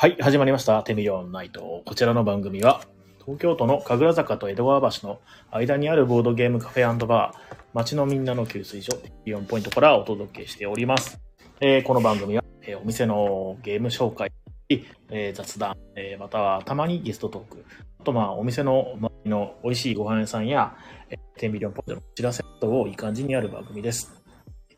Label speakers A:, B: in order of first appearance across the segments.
A: はい、始まりました。テンビリオンナイト。こちらの番組は、東京都の神楽坂と江戸川橋の間にあるボードゲームカフェバー、街のみんなの給水所、テンビリオンポイントからお届けしております。えーこの番組は、えーお店のゲーム紹介、えー雑談、えまたはたまにゲストトーク、あとまあお店の周りの美味しいご飯屋さんや、えー、テンビリオンポイントのお知らせなどをいい感じにやる番組です。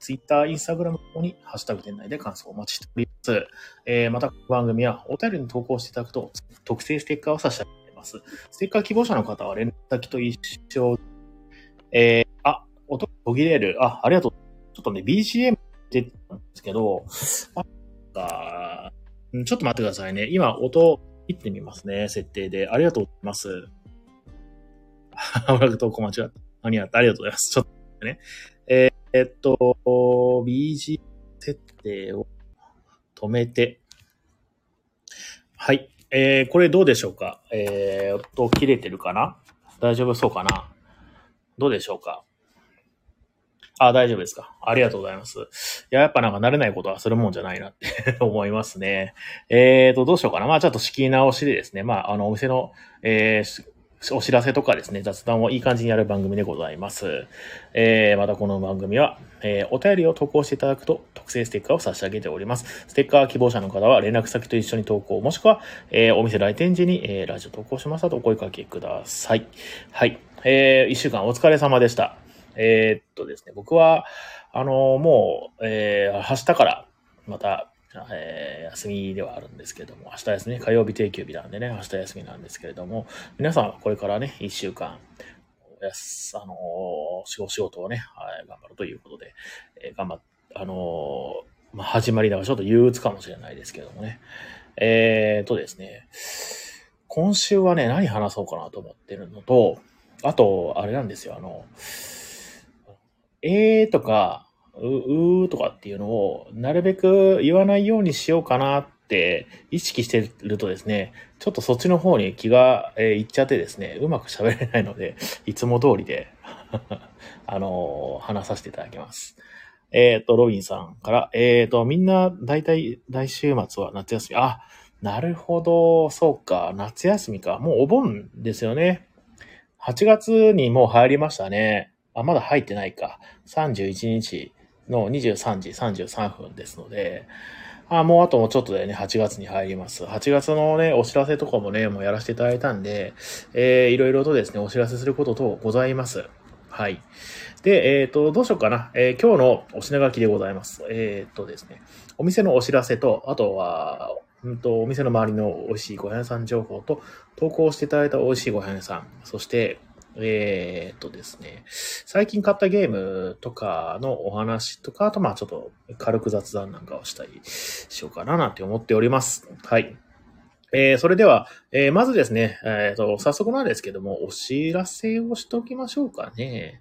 A: ツイッター、インスタグラムにハッシュタグ店内で感想をお待ちしております。えーまた、この番組はお便りに投稿していただくと、特製ステッカーを差し上げます。ステッカー希望者の方は連絡先と一緒。えーあ、音途切れる。あ、ありがとう。ちょっとね、BGM 出てたんですけど、あうんちょっと待ってくださいね。今、音、切ってみますね。設定で。ありがとうございます。あ、俺が投稿間違った。間に合った。ありがとうございます。ちょっとね。えーえっと、BG 設定を止めて、はい。えー、これどうでしょうか？えー、音切れてるかな？大丈夫そうかな？どうでしょうか？あ、大丈夫ですか？ありがとうございます。いや、やっぱなんか慣れないことはするもんじゃないなって 思いますね。えーと、どうしようかな？まあちょっと仕切り直しでですね、まああのお店の、えーお知らせとかですね、雑談をいい感じにやる番組でございます。えー、またこの番組は、えーお便りを投稿していただくと特製ステッカーを差し上げております。ステッカー希望者の方は連絡先と一緒に投稿、もしくは、えーお店来店時に、えーラジオ投稿しましたとお声掛けください。はい。えー、一週間お疲れ様でした。えーっとですね、僕は、あのーもう、えー明日から、また、えー休みではあるんですけども、明日ですね、火曜日定休日なんでね、明日休みなんですけれども、皆さんこれからね、一週間、やす、あのー仕事をね、はい、頑張るということで、えー頑張っ、あのーまあ、始まりだからちょっと憂鬱かもしれないですけどもね。えーとですね、今週はね、何話そうかなと思ってるのと、あと、あれなんですよ、あの、えーとか、う、うーとかっていうのを、なるべく言わないようにしようかなって意識してるとですね、ちょっとそっちの方に気が、えーいっちゃってですね、うまく喋れないので、いつも通りで、あのー話させていただきます。えっ、と、ロビンさんから、えっ、と、みんな、だいたい来週末は夏休み。あ、なるほど、そうか、夏休みか。もうお盆ですよね。8月にもう入りましたね。あ、まだ入ってないか。31日の23時33分ですので、あ、もうあともうちょっとでね、8月に入ります。8月のね、お知らせとかもね、もうやらせていただいたんで、えー、いろいろとですね、お知らせすることとございます。はい。で、えっ、と、どうしようかな。えー今日のお品書きでございます。えっ、とですね、お店のお知らせと、あとは、うんと、お店の周りの美味しいご飯屋さん情報と、投稿していただいた美味しいご飯屋さん、そして、えーっとですね、最近買ったゲームとかのお話とか、あとまあちょっと軽く雑談なんかをしたりしようかななんて思っております。はい。えー、それでは、えー、まずですね、えーっと、早速なんですけども、お知らせをしておきましょうかね。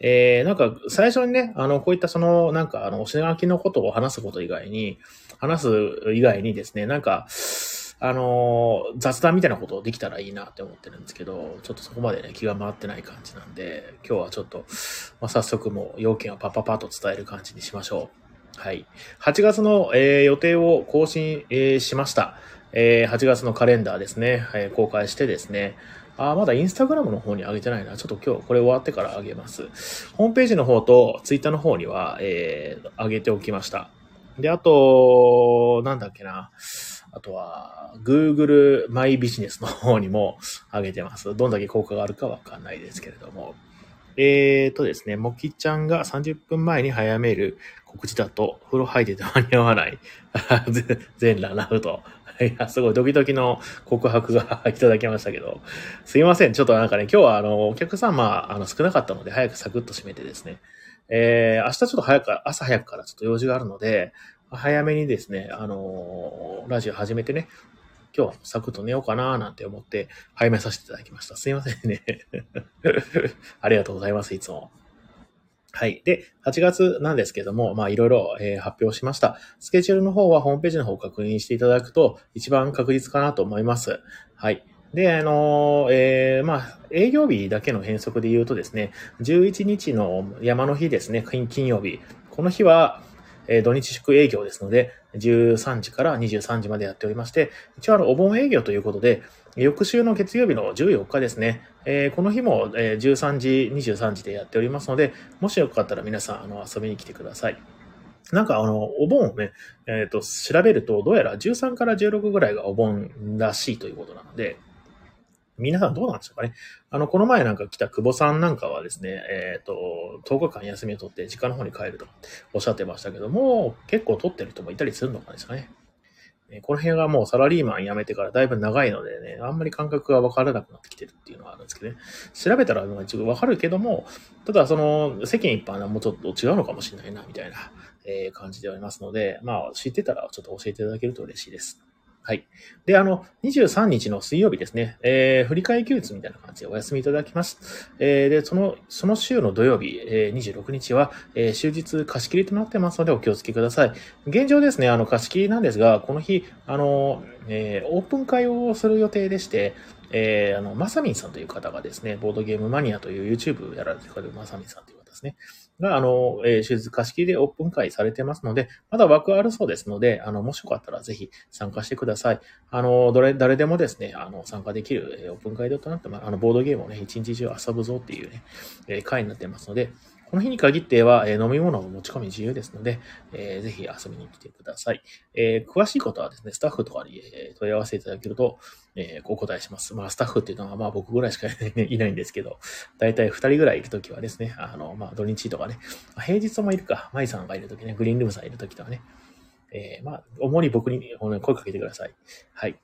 A: えー、なんか、最初にね、あの、こういったその、なんか、あの、お品書きのことを話すこと以外に、話す以外にですね、なんか、あの雑談みたいなことできたらいいなって思ってるんですけど、ちょっとそこまでね、気が回ってない感じなんで、今日はちょっと、まあ、早速もう要件をパッパッパッと伝える感じにしましょう。はい。8月の、えー予定を更新、えーしました。えー8月のカレンダーですね、えー公開してですね、あまだインスタグラムの方に上げてないな。ちょっと今日これ終わってから上げます。ホームページの方とツイッターの方には、えー上げておきました。で、あと、なんだっけな。あとは、Google マイビジネスの方にも上げてます。どんだけ効果があるかわかんないですけれども。えーとですね、もきちゃんが30分前に早める告知だと、風呂入ってて間に合わない。全裸なると。いや、すごいドキドキの告白がいただきましたけど。すいません。ちょっとなんかね、今日はあの、お客様、あの、少なかったので、早くサクッと閉めてですね。えー、明日ちょっと早く、朝早くからちょっと用事があるので、早めにですね、あのーラジオ始めてね、今日サクッと寝ようかなーなんて思って、早めさせていただきました。すいませんね。ありがとうございます、いつも。はい。で、8月なんですけども、まあいろいろ、えー発表しました。スケジュールの方はホームページの方を確認していただくと一番確実かなと思います。はい。で、あのーえーまあ、営業日だけの変則で言うとですね、11日の山の日ですね、金曜日。この日は、えー、土日祝営業ですので、13時から23時までやっておりまして、一応あの、お盆営業ということで、翌週の月曜日の14日ですね、えー、この日も、え13時、23時でやっておりますので、もしよかったら皆さん、あの、遊びに来てください。なんかあの、お盆をね、えっ、ー、と、調べると、どうやら13から16ぐらいがお盆らしいということなので、皆さんどうなんでしょうかね。あの、この前なんか来た久保さんなんかはですね、えっ、ー、と、10日間休みを取って実家の方に帰るとおっしゃってましたけども、結構取ってる人もいたりするのかですかね。この辺はもうサラリーマン辞めてからだいぶ長いのでね、あんまり感覚がわからなくなってきてるっていうのはあるんですけどね。調べたら一応わかるけども、ただその世間一般はもうちょっと違うのかもしれないな、みたいな、え感じでありますので、まあ知ってたらちょっと教えていただけると嬉しいです。はい。で、あの、23日の水曜日ですね、えー、振り替え休日みたいな感じでお休みいただきます。えー、で、その、その週の土曜日、えー、26日は、えー、終日貸し切りとなってますのでお気をつけください。現状ですね、あの、貸し切りなんですが、この日、あの、えー、オープン会をする予定でして、えー、あの、まさみんさんという方がですね、ボードゲームマニアという YouTube をやられてるまさみんさんという方ですね。が、あの、えー、手術貸し切りでオープン会されてますので、まだ枠あるそうですので、あの、もしよかったらぜひ参加してください。あの、どれ、誰でもですね、あの、参加できる、えー、オープン会となって、まあ、あの、ボードゲームをね、一日中遊ぶぞっていうね、えー、会になってますので、この日に限っては、え、飲み物の持ち込み自由ですので、えー、ぜひ遊びに来てください。えー、詳しいことはですね、スタッフとかに、え問い合わせいただけると、えお答えします。まあ、スタッフっていうのは、まあ僕ぐらいしか いないんですけど、だいたい2人ぐらいいるときはですね、あの、まあ土日とかね、平日もいるか、マイさんがいるときね、グリーンルームさんいるときとかね、えまあ、主に僕に声かけてください。はい。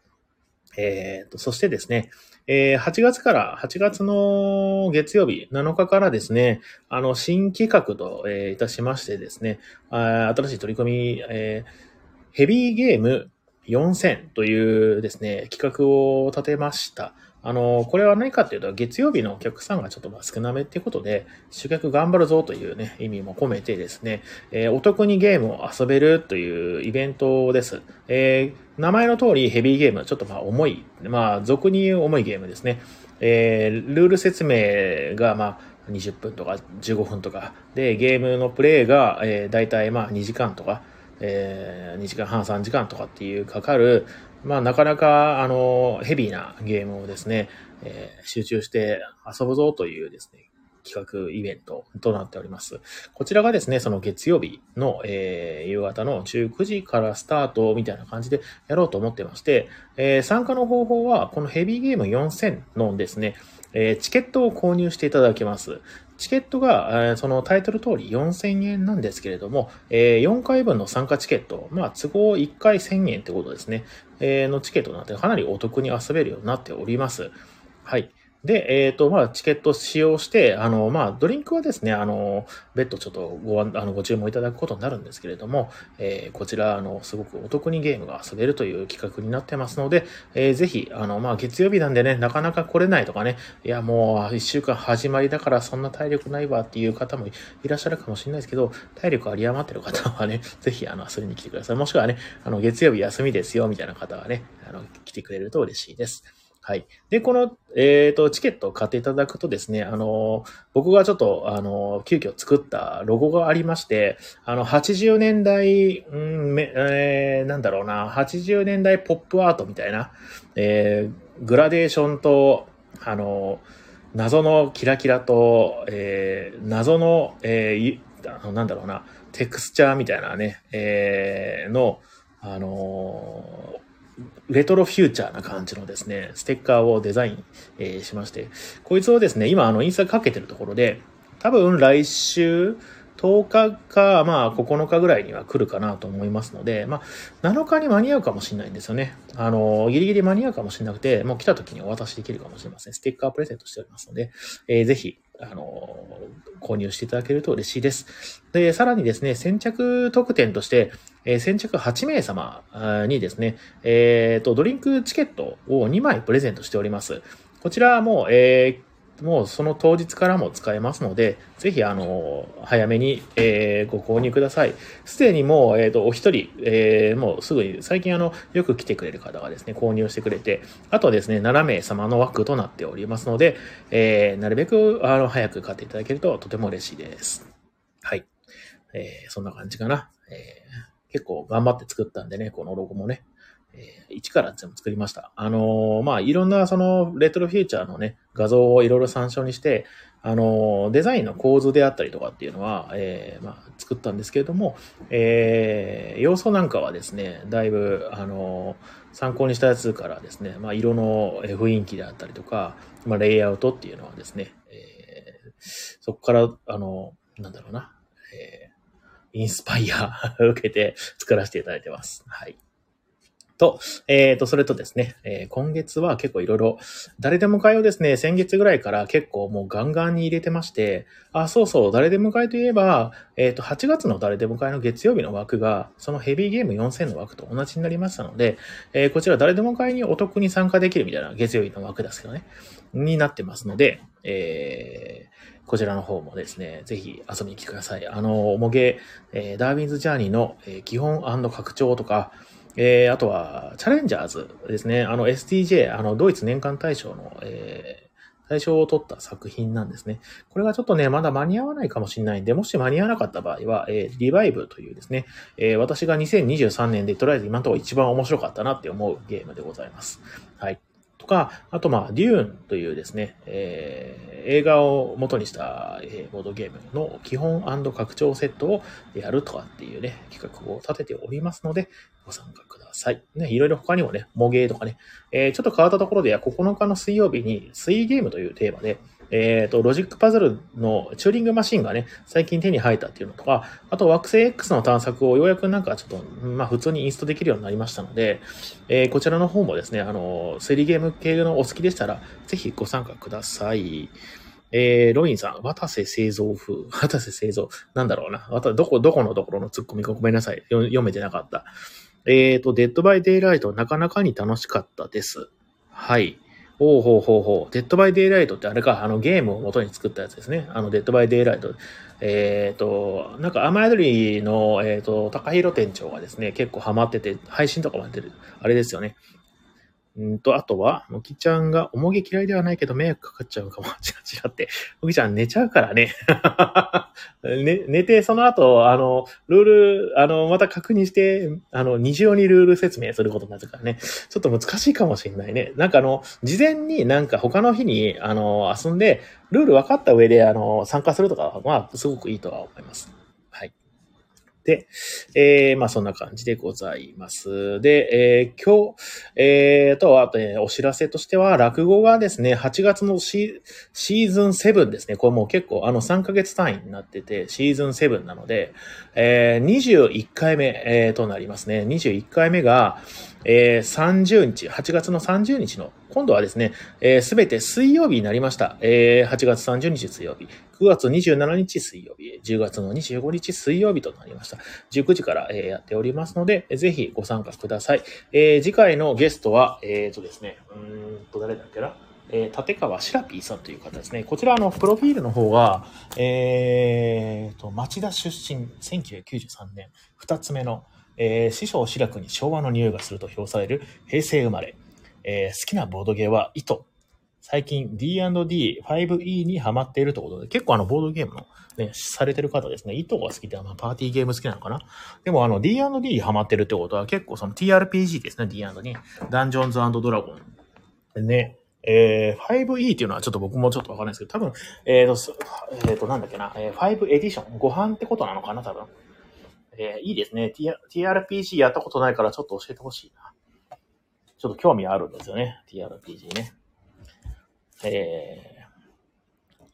A: えっ、ー、と、そしてですね、えー、8月から、8月の月曜日7日からですね、あの、新企画と、えー、いたしましてですね、あ新しい取り組み、えー、ヘビーゲーム4000というですね、企画を立てました。あの、これは何かっていうと、月曜日のお客さんがちょっと少なめってことで、集客頑張るぞというね、意味も込めてですね、えー、お得にゲームを遊べるというイベントです。えー、名前の通りヘビーゲーム、ちょっとまあ重い、まあ俗に言う重いゲームですね。えー、ルール説明がまあ20分とか15分とか、で、ゲームのプレイが、えー、大体まあ2時間とか、えー、2時間半3時間とかっていうかかる、まあなかなかあのヘビーなゲームをですね、えー、集中して遊ぶぞというですね、企画イベントとなっております。こちらがですね、その月曜日の、えー、夕方の19時からスタートみたいな感じでやろうと思ってまして、えー、参加の方法は、このヘビーゲーム4000のですね、えー、チケットを購入していただけます。チケットが、そのタイトル通り4000円なんですけれども、4回分の参加チケット、まあ、都合1回1000円ってことですね、のチケットなんてかなりお得に遊べるようになっております。はい。で、えっ、ー、と、まあ、チケット使用して、あの、まあ、ドリンクはですね、あの、別途ちょっとご、あの、ご注文いただくことになるんですけれども、えー、こちら、あの、すごくお得にゲームが遊べるという企画になってますので、えー、ぜひ、あの、まあ、月曜日なんでね、なかなか来れないとかね、いや、もう、一週間始まりだからそんな体力ないわっていう方もいらっしゃるかもしれないですけど、体力あり余ってる方はね、ぜひ、あの、遊びに来てください。もしくはね、あの、月曜日休みですよ、みたいな方はね、あの、来てくれると嬉しいです。はい。で、この、えっ、ー、と、チケットを買っていただくとですね、あの、僕がちょっと、あの、急遽作ったロゴがありまして、あの、80年代、うん、め、えー、なんだろうな、80年代ポップアートみたいな、えー、グラデーションと、あの、謎のキラキラと、えー、謎の、えー、あの、なんだろうな、テクスチャーみたいなね、えー、の、あのーレトロフューチャーな感じのですね、ステッカーをデザイン、えー、しまして、こいつをですね、今あのインスタかけてるところで、多分来週、10日か、まあ9日ぐらいには来るかなと思いますので、まあ7日に間に合うかもしれないんですよね。あの、ギリギリ間に合うかもしれなくて、もう来た時にお渡しできるかもしれません。ステッカープレゼントしておりますので、えー、ぜひ、あの、購入していただけると嬉しいです。で、さらにですね、先着特典として、えー、先着8名様にですね、えっ、ー、と、ドリンクチケットを2枚プレゼントしております。こちらはもう、えー、もうその当日からも使えますので、ぜひ、あの、早めに、えー、ご購入ください。すでにもう、えっ、ー、と、お一人、えー、もうすぐに、最近あの、よく来てくれる方がですね、購入してくれて、あとはですね、7名様の枠となっておりますので、えー、なるべく、あの、早く買っていただけるととても嬉しいです。はい。えー、そんな感じかな。えー、結構頑張って作ったんでね、このロゴもね。え、一から全部作りました。あのー、まあ、いろんなそのレトロフューチャーのね、画像をいろいろ参照にして、あのー、デザインの構図であったりとかっていうのは、えー、まあ、作ったんですけれども、えー、要素なんかはですね、だいぶ、あの参考にしたやつからですね、まあ、色の雰囲気であったりとか、まあ、レイアウトっていうのはですね、えー、そこから、あのなんだろうな、えー、インスパイア 受けて作らせていただいてます。はい。と、えっ、ー、と、それとですね、えー、今月は結構いろいろ、誰でも会をですね、先月ぐらいから結構もうガンガンに入れてまして、あ、そうそう、誰でも会といえば、えっ、ー、と、8月の誰でも会の月曜日の枠が、そのヘビーゲーム4000の枠と同じになりましたので、えー、こちら誰でも会にお得に参加できるみたいな月曜日の枠ですけどね、になってますので、えー、こちらの方もですね、ぜひ遊びに来てください。あの、おもげ、えー、ダーウィンズジャーニーの、えー、基本拡張とか、えー、あとは、チャレンジャーズですね。あの STJ、あの、ドイツ年間大賞の、えー、大賞を取った作品なんですね。これがちょっとね、まだ間に合わないかもしれないんで、もし間に合わなかった場合は、えー、リバイブというですね、えー、私が2023年でとりあえず今のところ一番面白かったなって思うゲームでございます。はい。とか、あとまあ、デューンというですね、えー、映画を元にした、えー、ボードゲームの基本拡張セットをやるとかっていうね、企画を立てておりますので、ご参加ください。ね、いろいろ他にもね、模ゲーとかね、えー、ちょっと変わったところでは9日の水曜日に水ゲームというテーマで、えっ、ー、と、ロジックパズルのチューリングマシンがね、最近手に入ったっていうのとか、あと惑星 X の探索をようやくなんかちょっと、まあ普通にインストできるようになりましたので、えー、こちらの方もですね、あの、推理ゲーム系のお好きでしたら、ぜひご参加ください。えー、ロビンさん、わたせせいぞう風。わたせせいぞう。なんだろうな。わた、どこ、どこのところのツッコミかごめんなさい。読めてなかった。えっ、ー、と、デッドバイデイライトなかなかに楽しかったです。はい。ほうほうほうほう。デッドバイデイライトってあれか、あのゲームを元に作ったやつですね。あのデッドバイデイライト。えっ、ー、と、なんか、雨宿りの、えっ、ー、と、高弘店長がですね、結構ハマってて、配信とかもやってる、あれですよね。うんと、あとは、もきちゃんが、おもげ嫌いではないけど迷惑かかっちゃうかも。ちらちらって。もきちゃん寝ちゃうからね。ね寝て、その後、あの、ルール、あの、また確認して、あの、二重にルール説明することになるからね。ちょっと難しいかもしれないね。なんかあの、事前になんか他の日に、あの、遊んで、ルール分かった上で、あの、参加するとかは、まあ、すごくいいとは思います。で、えー、まあそんな感じでございます。で、えー、今日、えー、と、あと、え、お知らせとしては、落語がですね、8月のシシーズン7ですね。これもう結構、あの3ヶ月単位になってて、シーズン7なので、えー、21回目、えー、となりますね。21回目が、えー、30日、8月の30日の、今度はですね、す、えー、べ、て水曜日になりました。えー、8月30日水曜日、9月27日水曜日、10月の25日水曜日となりました。19時から、えー、やっておりますので、ぜひご参加ください。えー、次回のゲストは、えっ、ー、とですね、うんと、誰だっけな？えー、立川シラピーさんという方ですね。こちらのプロフィールの方が、えーと、町田出身、1993年、二つ目の、えー、師匠志らくに昭和の匂いがすると評される平成生まれ。えー、好きなボードゲーは糸。最近 D&D5E にハマっているということで、結構あのボードゲームのね、されてる方ですね。糸が好きで、まあ、パーティーゲーム好きなのかな？でもあの D&D ハマってるってことは結構その TRPG ですね、D&D。ダンジョンズドラゴン。ね。えー、5E っていうのはちょっと僕もちょっとわかんないですけど、多分、えっ、ー、と、えっ、ー、と、なんだっけな、えー、5エディション、ご飯ってことなのかな、多分。えー、いいですね。TRPG やったことないからちょっと教えてほしいな。ちょっと興味あるんですよね。TRPG ね。えー、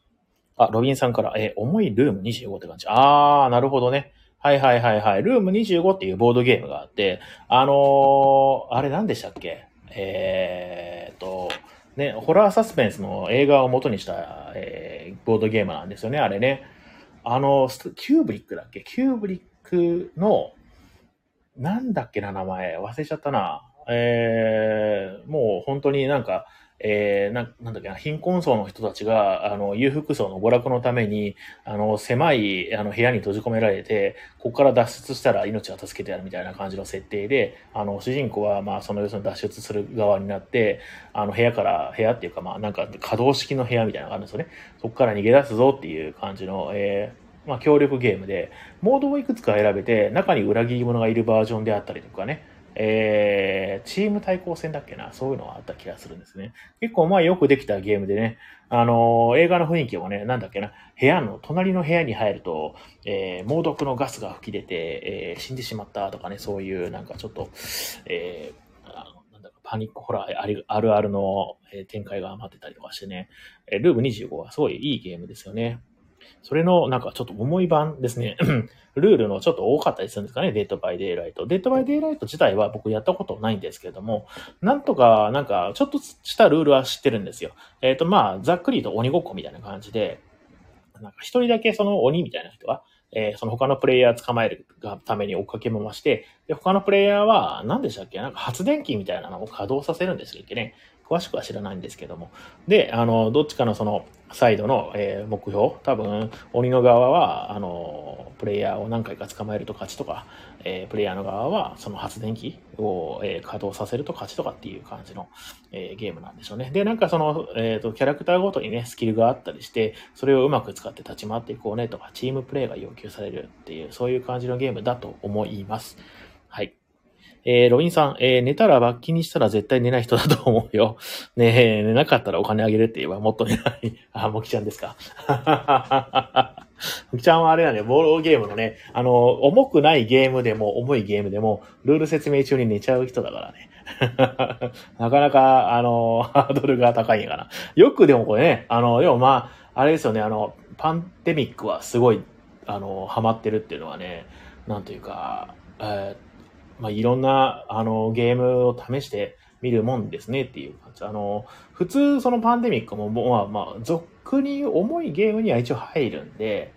A: あ、ロビンさんから、えー、重いルーム25って感じ。あー、なるほどね。はいはいはいはい。ルーム25っていうボードゲームがあって、あのー、あれ何でしたっけ？えーと、ね、ホラーサスペンスの映画を元にした、えー、ボードゲームなんですよね、あれね。あの、キューブリックだっけ？キューブリッククの、なんだっけな、名前。忘れちゃったな。えー、もう本当になんか、えー、な、なんだっけな、貧困層の人たちが、あの、裕福層の娯楽のために、あの、狭い、あの、部屋に閉じ込められて、ここから脱出したら命は助けてやるみたいな感じの設定で、あの、主人公は、まあ、その要するに脱出する側になって、あの、部屋から、部屋っていうか、まあ、なんか、可動式の部屋みたいなのがあるんですよね。そこから逃げ出すぞっていう感じの、えー、まあ、協力ゲームで、モードをいくつか選べて、中に裏切り者がいるバージョンであったりとかね、えー、チーム対抗戦だっけな、そういうのがあった気がするんですね。結構まあよくできたゲームでね、あのー、映画の雰囲気もね、なんだっけな、部屋の、隣の部屋に入ると、えー、猛毒のガスが吹き出て、えー、死んでしまったとかね、そういうなんかちょっと、えー、なんだパニックホラーあるあるあるの展開が待ってたりとかしてね、ルーム25はすごいいいゲームですよね。それのなんかちょっと重い版ですね。ルールのちょっと多かったりするんですかね、デッドバイデイライト。デッドバイデイライト自体は僕やったことないんですけれども、なんとか、なんか、ちょっとしたルールは知ってるんですよ。えっ、ー、と、まあ、ざっくりと鬼ごっこみたいな感じで、なんか一人だけその鬼みたいな人は、えー、その他のプレイヤー捕まえるがために追っかけ回して、で、他のプレイヤーは、何でしたっけ？なんか発電機みたいなのを稼働させるんですよね。詳しくは知らないんですけども。で、あの、どっちかのその、サイドの、えー、目標、多分、鬼の側は、あの、プレイヤーを何回か捕まえると勝ちとか、えー、プレイヤーの側は、その発電機を、えー、稼働させると勝ちとかっていう感じの、え、ゲームなんでしょうね。で、なんかその、えっ、と、キャラクターごとにね、スキルがあったりして、それをうまく使って立ち回っていこうねとか、チームプレイが要求されるっていう、そういう感じのゲームだと思います。はい。えー、ロビンさん、えー、寝たら罰金にしたら絶対寝ない人だと思うよ。ねえ、寝なかったらお金あげるって言えばもっと寝ない。あ、もきちゃんですか？もきちゃんはあれだね、ボールゲームのね、あの、重くないゲームでも重いゲームでも、ルール説明中に寝ちゃう人だからね。なかなか、あの、ハードルが高いんやかな。よくでもこれね、あの、でもまあ、あれですよね、あの、パンデミックはすごい、あの、ハマってるっていうのはね、なんというか、えーまあ、いろんな、あの、ゲームを試してみるもんですねっていう感じ。あの、普通そのパンデミックも、まあまあ、俗に重いゲームには一応入るんで、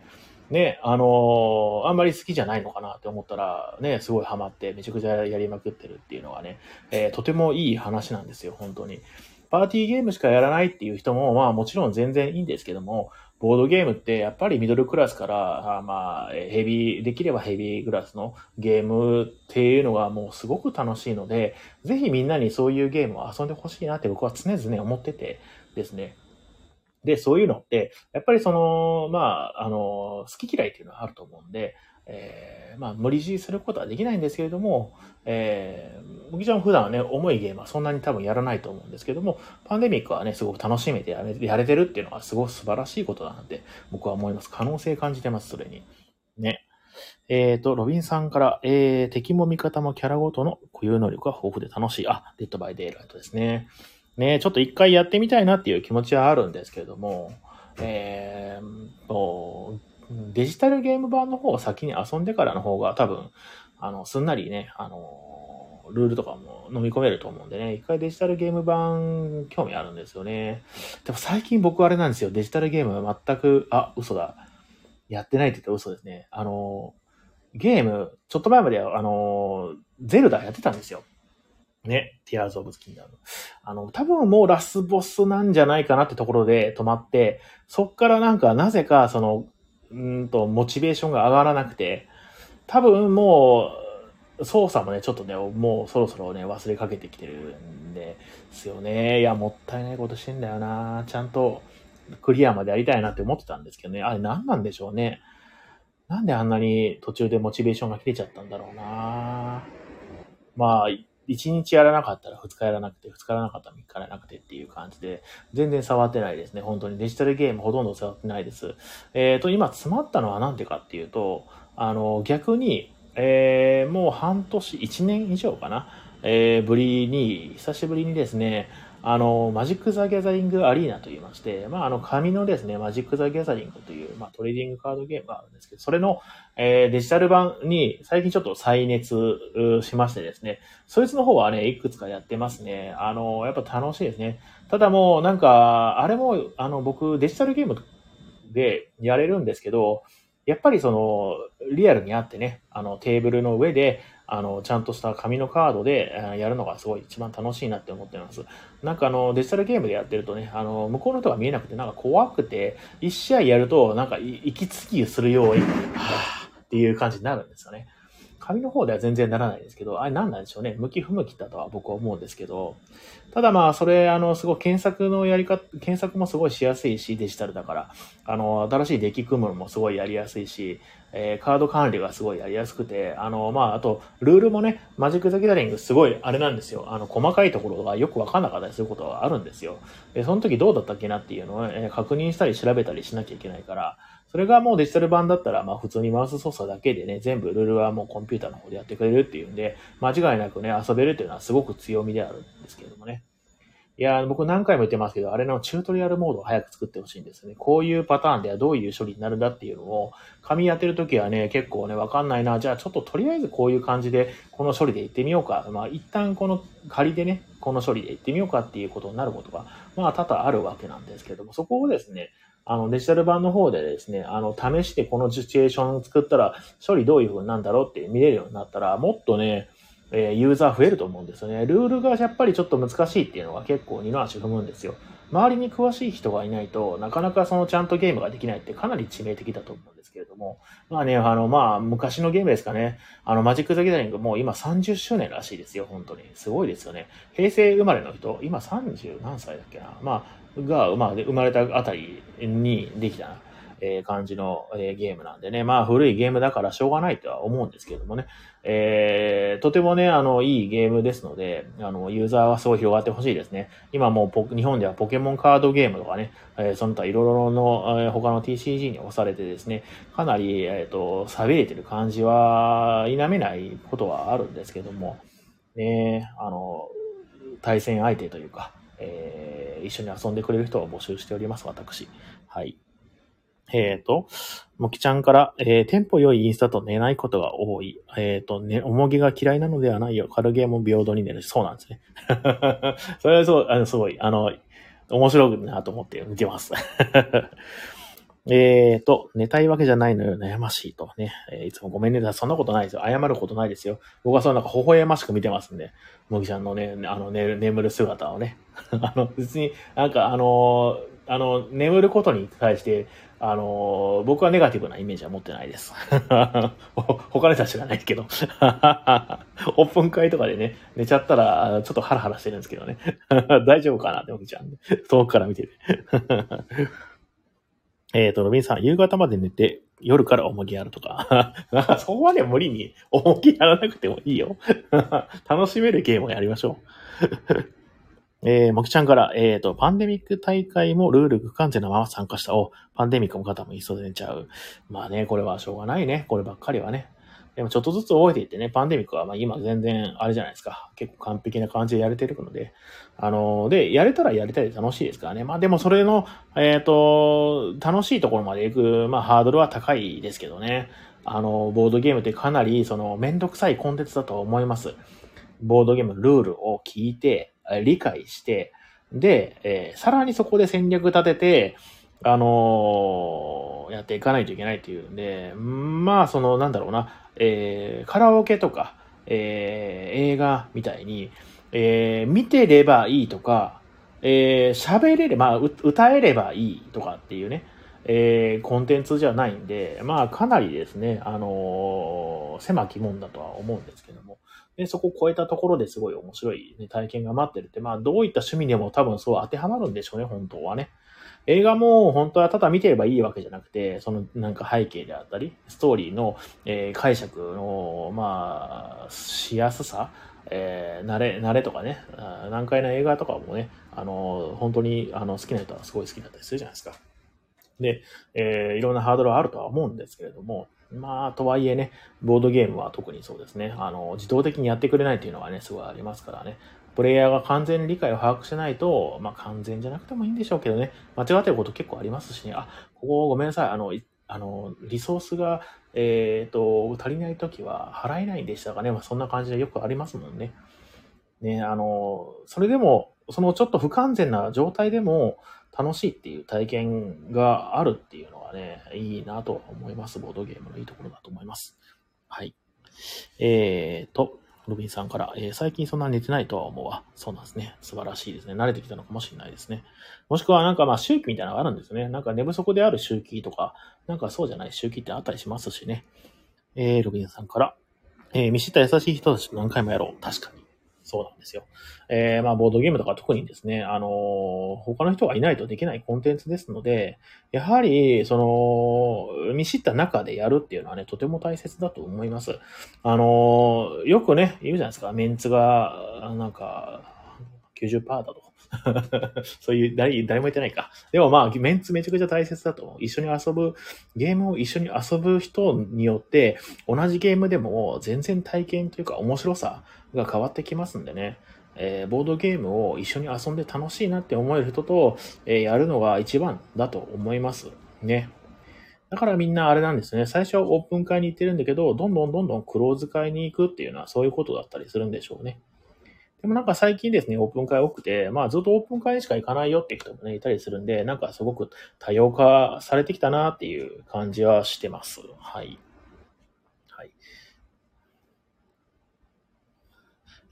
A: ね、あのあんまり好きじゃないのかなって思ったら、ね、すごいハマってめちゃくちゃやりまくってるっていうのはね、えー、とてもいい話なんですよ、本当に。パーティーゲームしかやらないっていう人も、まあもちろん全然いいんですけども、ボードゲームってやっぱりミドルクラスから、あまあ、ヘビー、できればヘビーグラスのゲームっていうのがもうすごく楽しいので、ぜひみんなにそういうゲームを遊んでほしいなって僕は常々思っててですね。で、そういうのって、やっぱりその、まあ、あの、好き嫌いっていうのはあると思うんで、えー、まあ、無理強いすることはできないんですけれども、えー、僕ちゃん普段はね、重いゲームはそんなに多分やらないと思うんですけども、パンデミックはね、すごく楽しめてやれやれてるっていうのはすごく素晴らしいことだなって僕は思います。可能性感じてます、それに。ね。えっ、ー、と、ロビンさんから、えー、敵も味方もキャラごとの固有能力が豊富で楽しい。あ、デッドバイデイライトですね。ね、ちょっと一回やってみたいなっていう気持ちはあるんですけれども、えー、デジタルゲーム版の方を先に遊んでからの方が多分、あの、すんなりね、あの、ルールとかも飲み込めると思うんでね、一回デジタルゲーム版興味あるんですよね。でも最近僕あれなんですよ、デジタルゲームは全く、あ、嘘だ。やってないって言ったら嘘ですね。あの、ゲーム、ちょっと前まであの、ゼルダやってたんですよ。ね、ティアーズ・オブ・スキンダム。あの、多分もうラスボスなんじゃないかなってところで止まって、そっからなんかなぜかその、うんと、モチベーションが上がらなくて、多分もう、操作もね、ちょっとね、もうそろそろね、忘れかけてきてるんですよね。いや、もったいないことしてんだよな。ちゃんとクリアまでやりたいなって思ってたんですけどね。あれ何なんでしょうね。なんであんなに途中でモチベーションが切れちゃったんだろうな。まあ、1日やらなかったら2日やらなくて、2日やらなかったら3日やらなくてっていう感じで、全然触ってないですね。本当にデジタルゲームほとんど触ってないです。えっ、ー、と、今詰まったのは何でかっていうと、あの、逆に、えー、もう半年、1年以上かな、えー、ぶりに、久しぶりにですね、あの、マジック・ザ・ギャザリング・アリーナと言いまして、まあ、あの、紙のですね、マジック・ザ・ギャザリングという、まあ、トレーディングカードゲームがあるんですけど、それの、えー、デジタル版に最近ちょっと再熱しましてですね、そいつの方はね、いくつかやってますね。あの、やっぱ楽しいですね。ただもう、なんか、あれも、あの、僕、デジタルゲームでやれるんですけど、やっぱりその、リアルにあってね、あの、テーブルの上で、あの、ちゃんとした紙のカードでやるのがすごい一番楽しいなって思ってます。なんかあの、デジタルゲームでやってるとね、あの、向こうの人が見えなくてなんか怖くて、一試合やるとなんか息継ぎするように、はぁっていう感じになるんですよね。紙の方では全然ならないですけど、あれ何なんでしょうね。向き不向きだとは僕は思うんですけど、ただまあ、それ、あの、すごい検索のやり方、検索もすごいしやすいし、デジタルだから、あの、新しいデッキ組むのもすごいやりやすいし、えー、カード管理がすごいやりやすくて、あの、まあ、あと、ルールもね、マジック・ザ・ギャザリングすごい、あれなんですよ。あの、細かいところがよくわかんなかったりすることがあるんですよ。で、その時どうだったっけなっていうのを、え、確認したり調べたりしなきゃいけないから、それがもうデジタル版だったら、まあ普通にマウス操作だけでね、全部ルールはもうコンピューターの方でやってくれるっていうんで、間違いなくね、遊べるっていうのはすごく強みであるんですけれどもね。いや、僕何回も言ってますけど、あれのチュートリアルモードを早く作ってほしいんですね。こういうパターンではどういう処理になるんだっていうのを、紙やってるときはね、結構ね、わかんないな。じゃあちょっととりあえずこういう感じで、この処理で行ってみようか。まあ一旦この仮でね、この処理で行ってみようかっていうことになることが、まあ多々あるわけなんですけども、そこをですね、あの、デジタル版の方でですね、あの、試してこのシチュエーションを作ったら、処理どういう風になんだろうって見れるようになったら、もっとね、え、ユーザー増えると思うんですよね。ルールがやっぱりちょっと難しいっていうのが結構二の足踏むんですよ。周りに詳しい人がいないとなかなかそのちゃんとゲームができないってかなり致命的だと思うんですけれども。まあね、あの、まあ、昔のゲームですかね。あの、マジック・ザ・ギャザリングもう今30周年らしいですよ、本当に。すごいですよね。平成生まれの人、今30何歳だっけな。まあ、が、まあ、生まれたあたりにできたなえ感じの、えゲームなんでね。まあ古いゲームだからしょうがないとは思うんですけどもね。えー、とてもね、あの、いいゲームですので、あの、ユーザーはすごい広がってほしいですね。今もう日本ではポケモンカードゲームとかね、えー、その他いろいろの、えー、他の TCG に押されてですね、かなり、えっ、と、錆びれてる感じは否めないことはあるんですけども、ね、あの、対戦相手というか、えー、一緒に遊んでくれる人を募集しております、私。はい。えっ、ー、と、もきちゃんから、えー、テンポ良いインスタと寝ないことが多い。えっ、ー、と、ね、重げが嫌いなのではないよ。軽ゲーも平等に寝るし。そうなんですね。それはそう、あの、すごい、あの、面白いなと思って見てます。えっと、寝たいわけじゃないのよ。悩ましいとね。え、いつもごめんね。そんなことないですよ。謝ることないですよ。僕はそのなんか微笑ましく見てますんで。もぎちゃんのね、あの、寝る眠る姿をね。あの、別に、なんかあのあの、眠ることに対して、あの、僕はネガティブなイメージは持ってないです。他の人は知らないけど。オープン会とかでね、寝ちゃったら、ちょっとハラハラしてるんですけどね。大丈夫かなって思っちゃうんで。遠くから見てて。えっと、ロビンさん、夕方まで寝て、夜から重ぎやるとか。そこまで無理に重ぎやらなくてもいいよ。楽しめるゲームをやりましょう。えー、もきちゃんから、えっ、ー、と、パンデミック大会もルール不完全なまま参加した。お、パンデミックの方もいそうでちゃう。まあね、これはしょうがないね。こればっかりはね。でもちょっとずつ覚えていってね、パンデミックはまあ今全然あれじゃないですか。結構完璧な感じでやれてるので。あのー、で、やれたらやりたいで楽しいですからね。まあでもそれの、えっ、ー、と、楽しいところまで行く、まあハードルは高いですけどね。あの、ボードゲームってかなりそのめんどくさいコンテンツだと思います。ボードゲームのルールを聞いて、理解して、で、えー、さらにそこで戦略立てて、あのー、やっていかないといけないっていう。んで、まあ、その、なんだろうな、えー、カラオケとか、えー、映画みたいに、えー、見てればいいとか、えー、喋れれば、歌えればいいとかっていうね、えー、コンテンツじゃないんで、まあ、かなりですね、あのー、狭き門だとは思うんですけども、で、そこを超えたところですごい面白い、ね、体験が待ってるって、まあ、どういった趣味でも多分そう当てはまるんでしょうね、本当はね。映画も本当はただ見てればいいわけじゃなくて、そのなんか背景であったり、ストーリーの、えー、解釈の、まあ、しやすさ、えー、慣れ、慣れとかね、難解な映画とかもね、あの、本当にあの好きな人はすごい好きだったりするじゃないですか。で、えー、いろんなハードルはあるとは思うんですけれども、まあ、とはいえね、ボードゲームは特にそうですね。あの、自動的にやってくれないっていうのはね、すごいありますからね。プレイヤーが完全に理解を把握してないと、まあ完全じゃなくてもいいんでしょうけどね。間違ってること結構ありますしね。あ、ここごめんなさい。あの、あの、リソースが、えっ、と、足りないときは払えないんでしたかね。まあそんな感じでよくありますもんね。ね、あの、それでも、そのちょっと不完全な状態でも楽しいっていう体験があるっていうのね、いいなと思います。ボードゲームのいいところだと思います。はい。えーと、ロビンさんから、えー、最近そんな寝てないとは思うわ。そうなんですね。素晴らしいですね。慣れてきたのかもしれないですね。もしくはなんかまあ周期みたいなのがあるんですね。なんか寝不足である周期とか、なんかそうじゃない周期ってあったりしますしね。えー、ロビンさんから、えー見知った優しい人たちと何回もやろう。確かに。そうなんですよ。えーまあ、ボードゲームとか特にですね、あのー他の人がいないとできないコンテンツですので、やはり、その、見知った中でやるっていうのはね、とても大切だと思います。あのーよくね、言うじゃないですか、メンツが、なんか、90%だと。そういう誰、誰も言ってないか。でもまあ、メンツめちゃくちゃ大切だと思う。一緒に遊ぶ、ゲームを一緒に遊ぶ人によって、同じゲームでも全然体験というか面白さが変わってきますんでね。えーボードゲームを一緒に遊んで楽しいなって思える人と、えーやるのが一番だと思います。ね。だからみんなあれなんですね。最初はオープン会に行ってるんだけど、どんどんどんどんクローズ会に行くっていうのはそういうことだったりするんでしょうね。でもなんか最近ですね、オープン会多くて、まあずっとオープン会しか行かないよって人もね、いたりするんで、なんかすごく多様化されてきたなっていう感じはしてます。はい。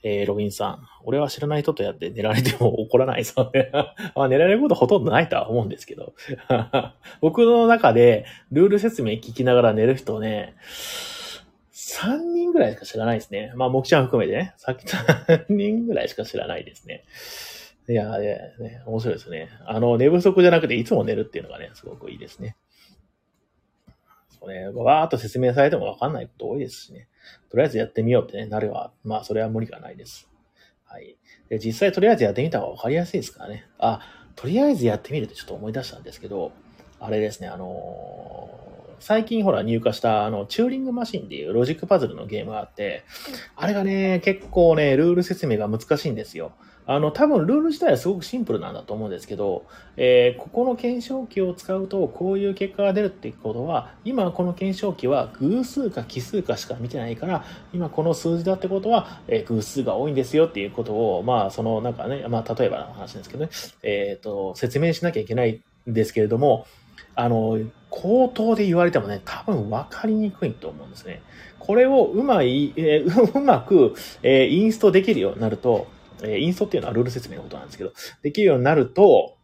A: えー、ロビンさん。俺は知らない人とやって寝られても怒らないそうね。まあ寝られることほとんどないとは思うんですけど。僕の中でルール説明聞きながら寝る人ね、3人ぐらいしか知らないですね。まあ、もきちゃん含めてね。さっき3人ぐらいしか知らないですね。いや、ね面白いですね。あの、寝不足じゃなくていつも寝るっていうのがね、すごくいいですね。ね、わーっと説明されてもわかんないこと多いですしね。とりあえずやってみようってね、なるは、まあ、それは無理がないです。はい。で、実際とりあえずやってみた方がわかりやすいですからね。あ、とりあえずやってみるってちょっと思い出したんですけど、あれですね、あのー最近ほら入荷したあの、チューリングマシンっていうロジックパズルのゲームがあって、あれがね、結構ね、ルール説明が難しいんですよ。あの、多分ルール自体はすごくシンプルなんだと思うんですけど、えーここの検証機を使うとこういう結果が出るってことは、今この検証機は偶数か奇数かしか見てないから、今この数字だってことは、えー偶数が多いんですよっていうことを、まあ、そのなんかね、まあ、例えばの話ですけどね、えっ、と、説明しなきゃいけないんですけれども、あの、口頭で言われてもね、多分分かりにくいと思うんですね。これをうまい、えーうまく、えインストできるようになると、えーインストっていうのはルール説明のことなんですけど、できるようになると、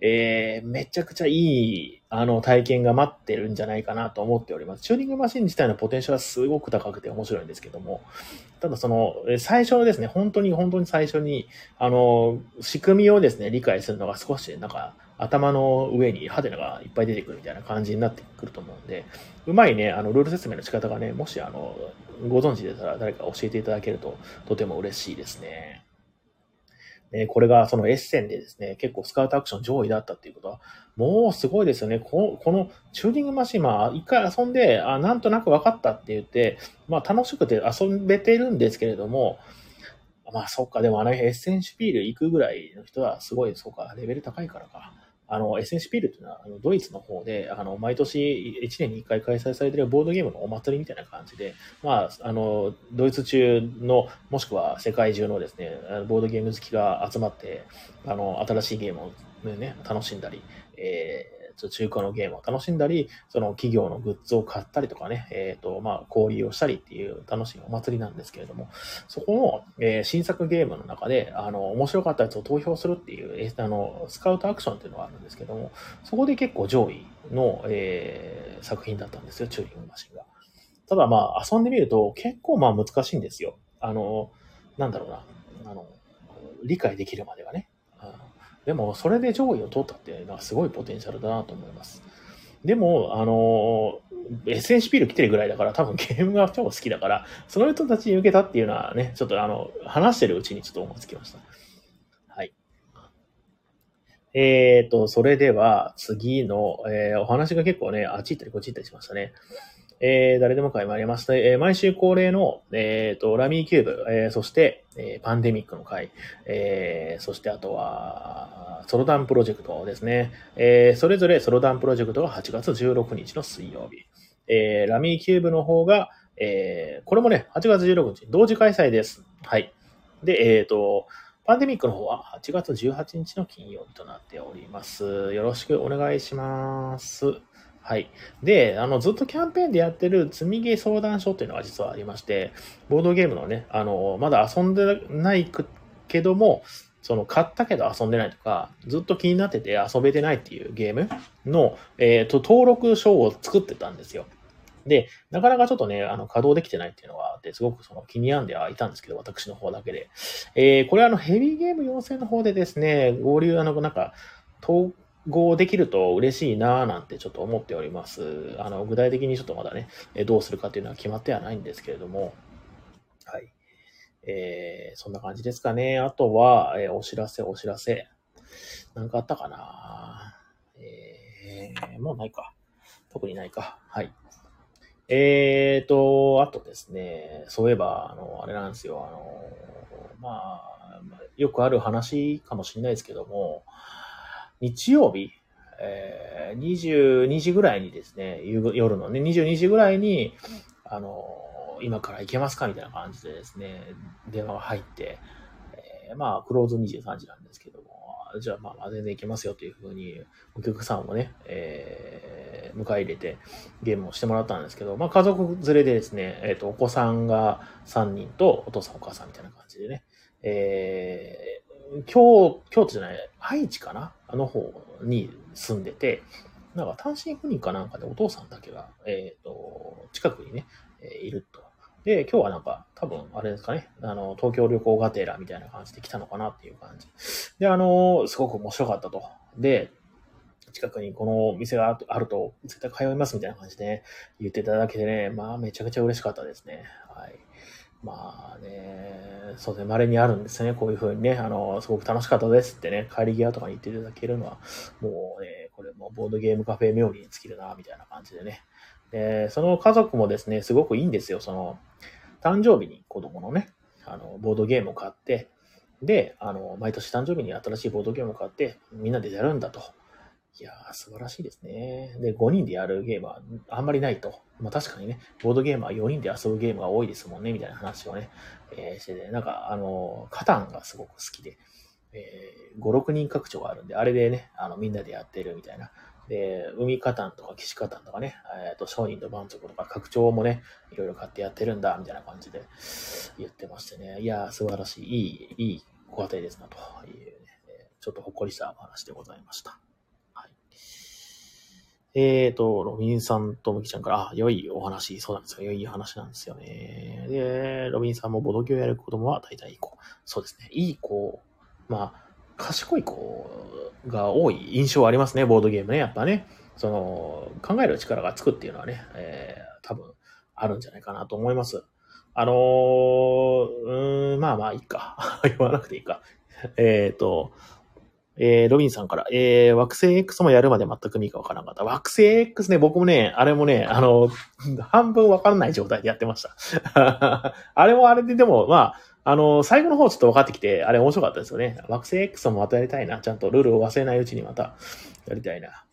A: えーめちゃくちゃいい、あの、体験が待ってるんじゃないかなと思っております。チューリングマシン自体のポテンシャルはすごく高くて面白いんですけども、ただその、最初のですね、本当に本当に最初に、あの、仕組みをですね、理解するのが少し、なんか、頭の上にハテナがいっぱい出てくるみたいな感じになってくると思うんで、うまいね、あの、ルール説明の仕方がね、もし、あの、ご存知でたら誰か教えていただけると、とても嬉しいですね。ね、これがそのエッセンでですね、結構スカウトアクション上位だったっていうことは、もうすごいですよね。この、このチューニングマシン、まあ、一回遊んで、あ、なんとなく分かったって言って、まあ、楽しくて遊べてるんですけれども、まあ、そっか、でもあのエッセンシュピール行くぐらいの人はすごい、そうか、レベル高いからか。あの、エッセンシピールというのは、あのドイツの方で、あの、毎年1年に1回開催されているボードゲームのお祭りみたいな感じで、まあ、あの、ドイツ中の、もしくは世界中のですね、ボードゲーム好きが集まって、あの、新しいゲームをね、楽しんだり、えー中古のゲームを楽しんだり、その企業のグッズを買ったりとかね、えっ、と、まあ、交流をしたりっていう楽しいお祭りなんですけれども、そこの、えー新作ゲームの中で、あの、面白かったやつを投票するっていう、あの、スカウトアクションっていうのがあるんですけども、そこで結構上位の、えー作品だったんですよ、チューリングマシンが。ただまあ、遊んでみると結構まあ難しいんですよ。あの、なんだろうな、あの、理解できるまでがね。でも、それで上位を取ったっていうのはすごいポテンシャルだなと思います。でも、あの、SNCP ル来てるぐらいだから多分ゲームが超好きだから、その人たちに受けたっていうのはね、ちょっとあの、話してるうちにちょっと思いつきました。はい。えーと、それでは次の、えーお話が結構ね、あっち行ったりこっち行ったりしましたね。えー誰でも会参りました。えー毎週恒例の、えーと、ラミーキューブ、えーそして、えーパンデミックの会、えーそしてあとは、ソロダンプロジェクトですね。えーそれぞれソロダンプロジェクトが8月16日の水曜日。えーラミーキューブの方が、えーこれもね、8月16日、同時開催です。はい。で、えっ、と、パンデミックの方は8月18日の金曜日となっております。よろしくお願いします。はい。で、あの、ずっとキャンペーンでやってる積みゲー相談所っていうのが実はありまして、ボードゲームのね、あの、まだ遊んでないけども、その買ったけど遊んでないとか、ずっと気になってて遊べてないっていうゲームの、えっ、と、登録書を作ってたんですよ。で、なかなかちょっとね、あの、稼働できてないっていうのは、って、すごくその気に病んではいたんですけど、私の方だけで。えー、これあの、ヘビーゲーム要請の方でですね、合流、あの、なんか、合できると嬉しいなぁなんてちょっと思っております。あの、具体的にちょっとまだね、どうするかっていうのは決まってはないんですけれども、はい。えー、そんな感じですかね。あとは、えー、お知らせ、お知らせ。なんかあったかなえー、もうないか。特にないか。はい。えーと、あとですね、そういえば、あの、あれなんですよ、あの、まあ、よくある話かもしれないですけども、日曜日、えー、22時ぐらいにですね、夜のね、22時ぐらいに、あの、今から行けますかみたいな感じでですね、電話が入って、えー、まあ、クローズ23時なんですけども、じゃあまあ全然行けますよというふうに、お客さんをね、えー、迎え入れてゲームをしてもらったんですけど、まあ家族連れでですね、えっ、ー、と、お子さんが3人とお父さんお母さんみたいな感じでね、えー、京、京都じゃない、愛知かな？あの方に住んでて、なんか単身赴任かなんかでお父さんだけが、えっ、ー、と、近くにね、えいるとで、今日はなんか、多分、あれですかね、あの、東京旅行がてらみたいな感じで来たのかなっていう感じ。で、あの、すごく面白かったと。で、近くにこの店があると絶対通いますみたいな感じで、ね、言っていただけてね、まあめちゃくちゃ嬉しかったですね。はい。まあね、そうですね、稀にあるんですね。こういう風にね、あの、すごく楽しかったですってね、帰り際とかに言っていただけるのは、もうね、これもボードゲームカフェ冥利に尽きるな、みたいな感じでね。で、その家族もですね、すごくいいんですよ。その、誕生日に子供のね、あの、ボードゲームを買って、で、あの、毎年誕生日に新しいボードゲームを買って、みんなでやるんだと。いやー、素晴らしいですね。で、5人でやるゲームはあんまりないと。まあ確かにね、ボードゲームは4人で遊ぶゲームが多いですもんね、みたいな話をね、えー、してて、なんか、あの、カタンがすごく好きで、えー、5、6人拡張があるんで、あれでね、あの、みんなでやってるみたいな。で、海カタンとか騎士カタンとかね、えっ、ー、と、商人と満足とか拡張もね、いろいろ買ってやってるんだ、みたいな感じで言ってましてね。いや素晴らしい、いい、いいご家庭ですな、というね、ちょっとほっこりしたお話でございました。えっ、ー、と、ロビンさんとムキちゃんから、あ、良いお話、そうなんですよ。良い話なんですよね。で、ロビンさんもボドゲをやる子供は大体いい子。そうですね。いい子、まあ、賢い子が多い印象はありますね、ボードゲームね。やっぱね、その、考える力がつくっていうのはね、えー、多分あるんじゃないかなと思います。あのー、うん、まあまあいいか。言わなくていいか。えっ、ー、と、えー、ロビンさんから、えー、惑星 X もやるまで全く意味がわからなかった。惑星 X ね、僕もね、あれもね、あの、半分わからない状態でやってました。あれもあれででも、まあ、あの、最後の方ちょっと分かってきて、あれ面白かったですよね。惑星 X もまたやりたいな。ちゃんとルールを忘れないうちにまたやりたいな。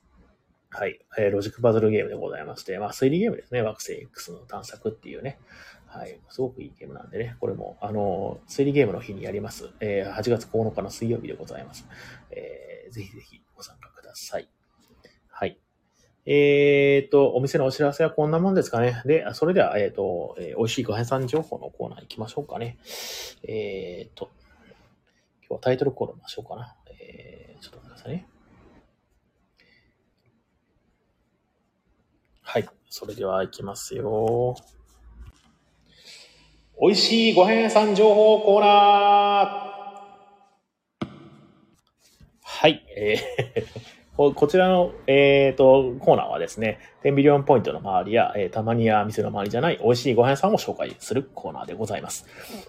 A: はい。えー、ロジックパズルゲームでございまして、まあ、推理ゲームですね。惑星 X の探索っていうね。はい。すごくいいゲームなんでね。これも、あの、推理ゲームの日にやります。えー、8月9日の水曜日でございます。えー、ぜひぜひご参加ください。はい。えっ、ー、と、お店のお知らせはこんなもんですかね。で、それでは、えっ、ー、と、えー、美味しいご飯さん情報のコーナー行きましょうかね。えっ、と、今日はタイトルコールましょうかな。えー、ちょっと待ってくださいね。はい。それでは行きますよ。美味しいご飯屋さん情報コーナーはい。えー こちらの、えっ、ー、と、コーナーはですね、10ビリオンポイントの周りや、えー、たまにや店の周りじゃない美味しいご飯屋さんを紹介するコーナーでございます。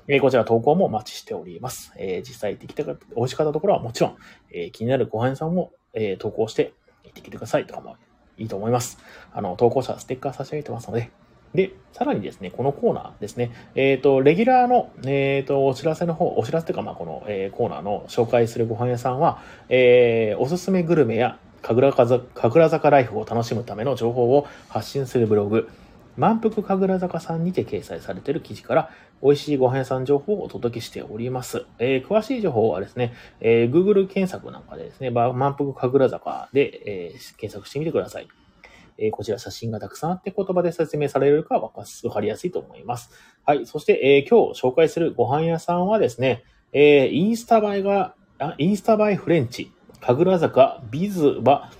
A: えー、こちら投稿もお待ちしております。え実際行ってきたか、美味しかったところはもちろん、え気になるご飯屋さんも、え投稿して行ってきてくださいとかもいいと思います。あの、投稿者はステッカー差し上げてますので、で、さらにですね、このコーナーですね、えっ、ー、と、レギュラーの、えっ、ー、と、お知らせの方、お知らせというか、まあ、この、えー、コーナーの紹介するご飯屋さんは、えー、おすすめグルメや、神楽坂ライフを楽しむための情報を発信するブログ、満腹神楽坂さんにて掲載されている記事から、美味しいご飯屋さん情報をお届けしております。えー、詳しい情報はですね、えー、Google 検索なんかでですね、満腹神楽坂で、えー、検索してみてください。えー、こちら写真がたくさんあって言葉で説明されるかわかりやすいと思います。はい。そして、えー、今日紹介するご飯屋さんはですね、えー、インスタ映えが、あインスタ映えフレンチ、神楽坂ビズは、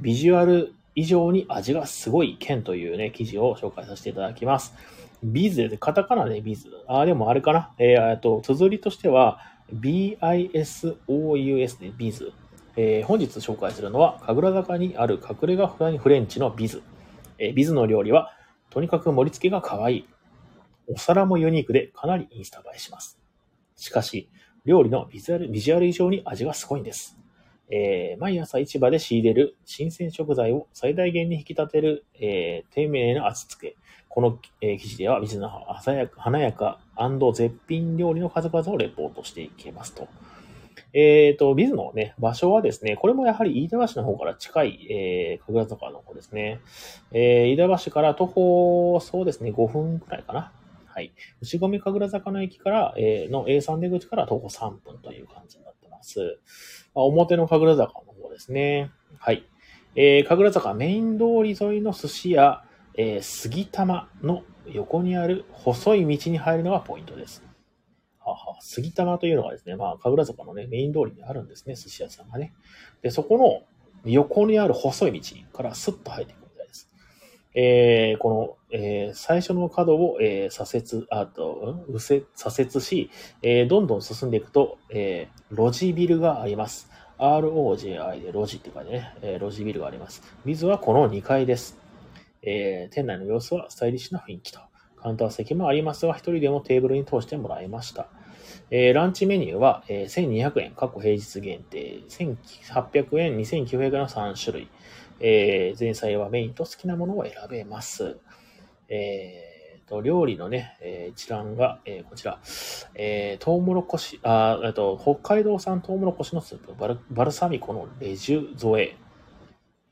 A: ビジュアル以上に味がすごい県というね、記事を紹介させていただきます。ビズで、カタカナでビズ。あ、でもあれかな。えー、と、綴りとしては、BISOUS でビズ。えー、本日紹介するのは、神楽坂にある隠れ家フレンチのビズ。えー、ビズの料理は、とにかく盛り付けが可愛い。お皿もユニークでかなりインスタ映えします。しかし、料理のビジュアルビジュアル以上に味がすごいんです。えー、毎朝市場で仕入れる新鮮食材を最大限に引き立てる、えー、丁寧な味付け。この、えー、記事では、水の華やか華やか絶品料理の数々をレポートしていけますと。えっ、ー、と、ビズのね、場所はですね、これもやはり飯田橋の方から近い、えー、神楽坂の方ですね。えー、飯田橋から徒歩、そうですね、5分くらいかな。はい。牛込神楽坂の駅から、えー、の A3 出口から徒歩3分という感じになってます。まあ、表の神楽坂の方ですね。はい。えー、神楽坂メイン通り沿いの寿司屋、えー、杉玉の横にある細い道に入るのがポイントです。はは杉玉というのがですね、まあ、神楽坂のね、メイン通りにあるんですね、寿司屋さんがね。で、そこの横にある細い道からスッと入っていくみたいです。えー、この、えー、最初の角を、えー、左折、あと、うん、右折、左折し、えー、どんどん進んでいくと、えー、路地ビルがあります。ROJI で路地って書いてね、えー、路地ビルがあります。水はこの2階です。えー、店内の様子はスタイリッシュな雰囲気と。カウンター席もありますが、一人でもテーブルに通してもらいました。えー、ランチメニューは、えー、1200円、過去平日限定、1800円、2900円の3種類。えー、前菜はメインと好きなものを選べます。えー、料理のね、えー、一覧が、えー、こちら、えー、トウモロコシ、あ、えっと、北海道産トウモロコシのスープ、バルバルサミコのレジュ添え。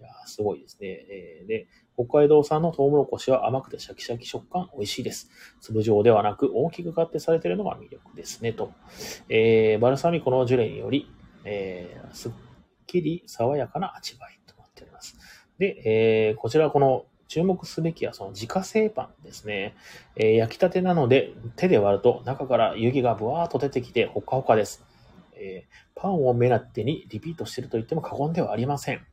A: いやすごいですね。えー、で、北海道産のトウモロコシは甘くてシャキシャキ食感美味しいです。粒状ではなく大きくカッテされているのが魅力ですね。と。えー、バルサミコのジュレにより、えー、すっきり爽やかな味わいとなっております。で、えー、こちらこの注目すべきはその自家製パンですね。えー、焼きたてなので手で割ると中から湯気がブワーっと出てきてほかほかです。えー、パンを目当てにリピートしてると言っても過言ではありません。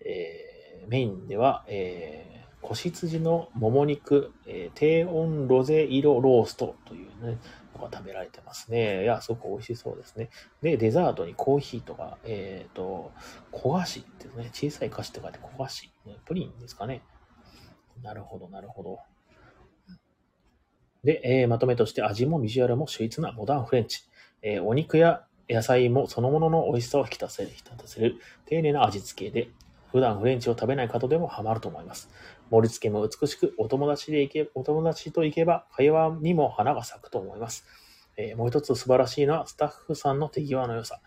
A: えーメインでは、えー、子羊のもも肉、えー、低温ロゼ色ローストというね、のが食べられてますね。いや、すごく美味しそうですね。で、デザートにコーヒーとか、えっ、ー、と、小菓子ってね、小さい菓子って書いて小菓子、ね、プリンですかね。なるほど、なるほど。で、えー、まとめとして味もビジュアルも秀逸なモダンフレンチ。えー、お肉や野菜もそのものの美味しさを引き立てる、引き立たせる丁寧な味付けで、普段フレンチを食べない方でもハマると思います。盛り付けも美しく、お友達で行け、お友達と行けば会話にも花が咲くと思います。えー、もう一つ素晴らしいのはスタッフさんの手際の良さ。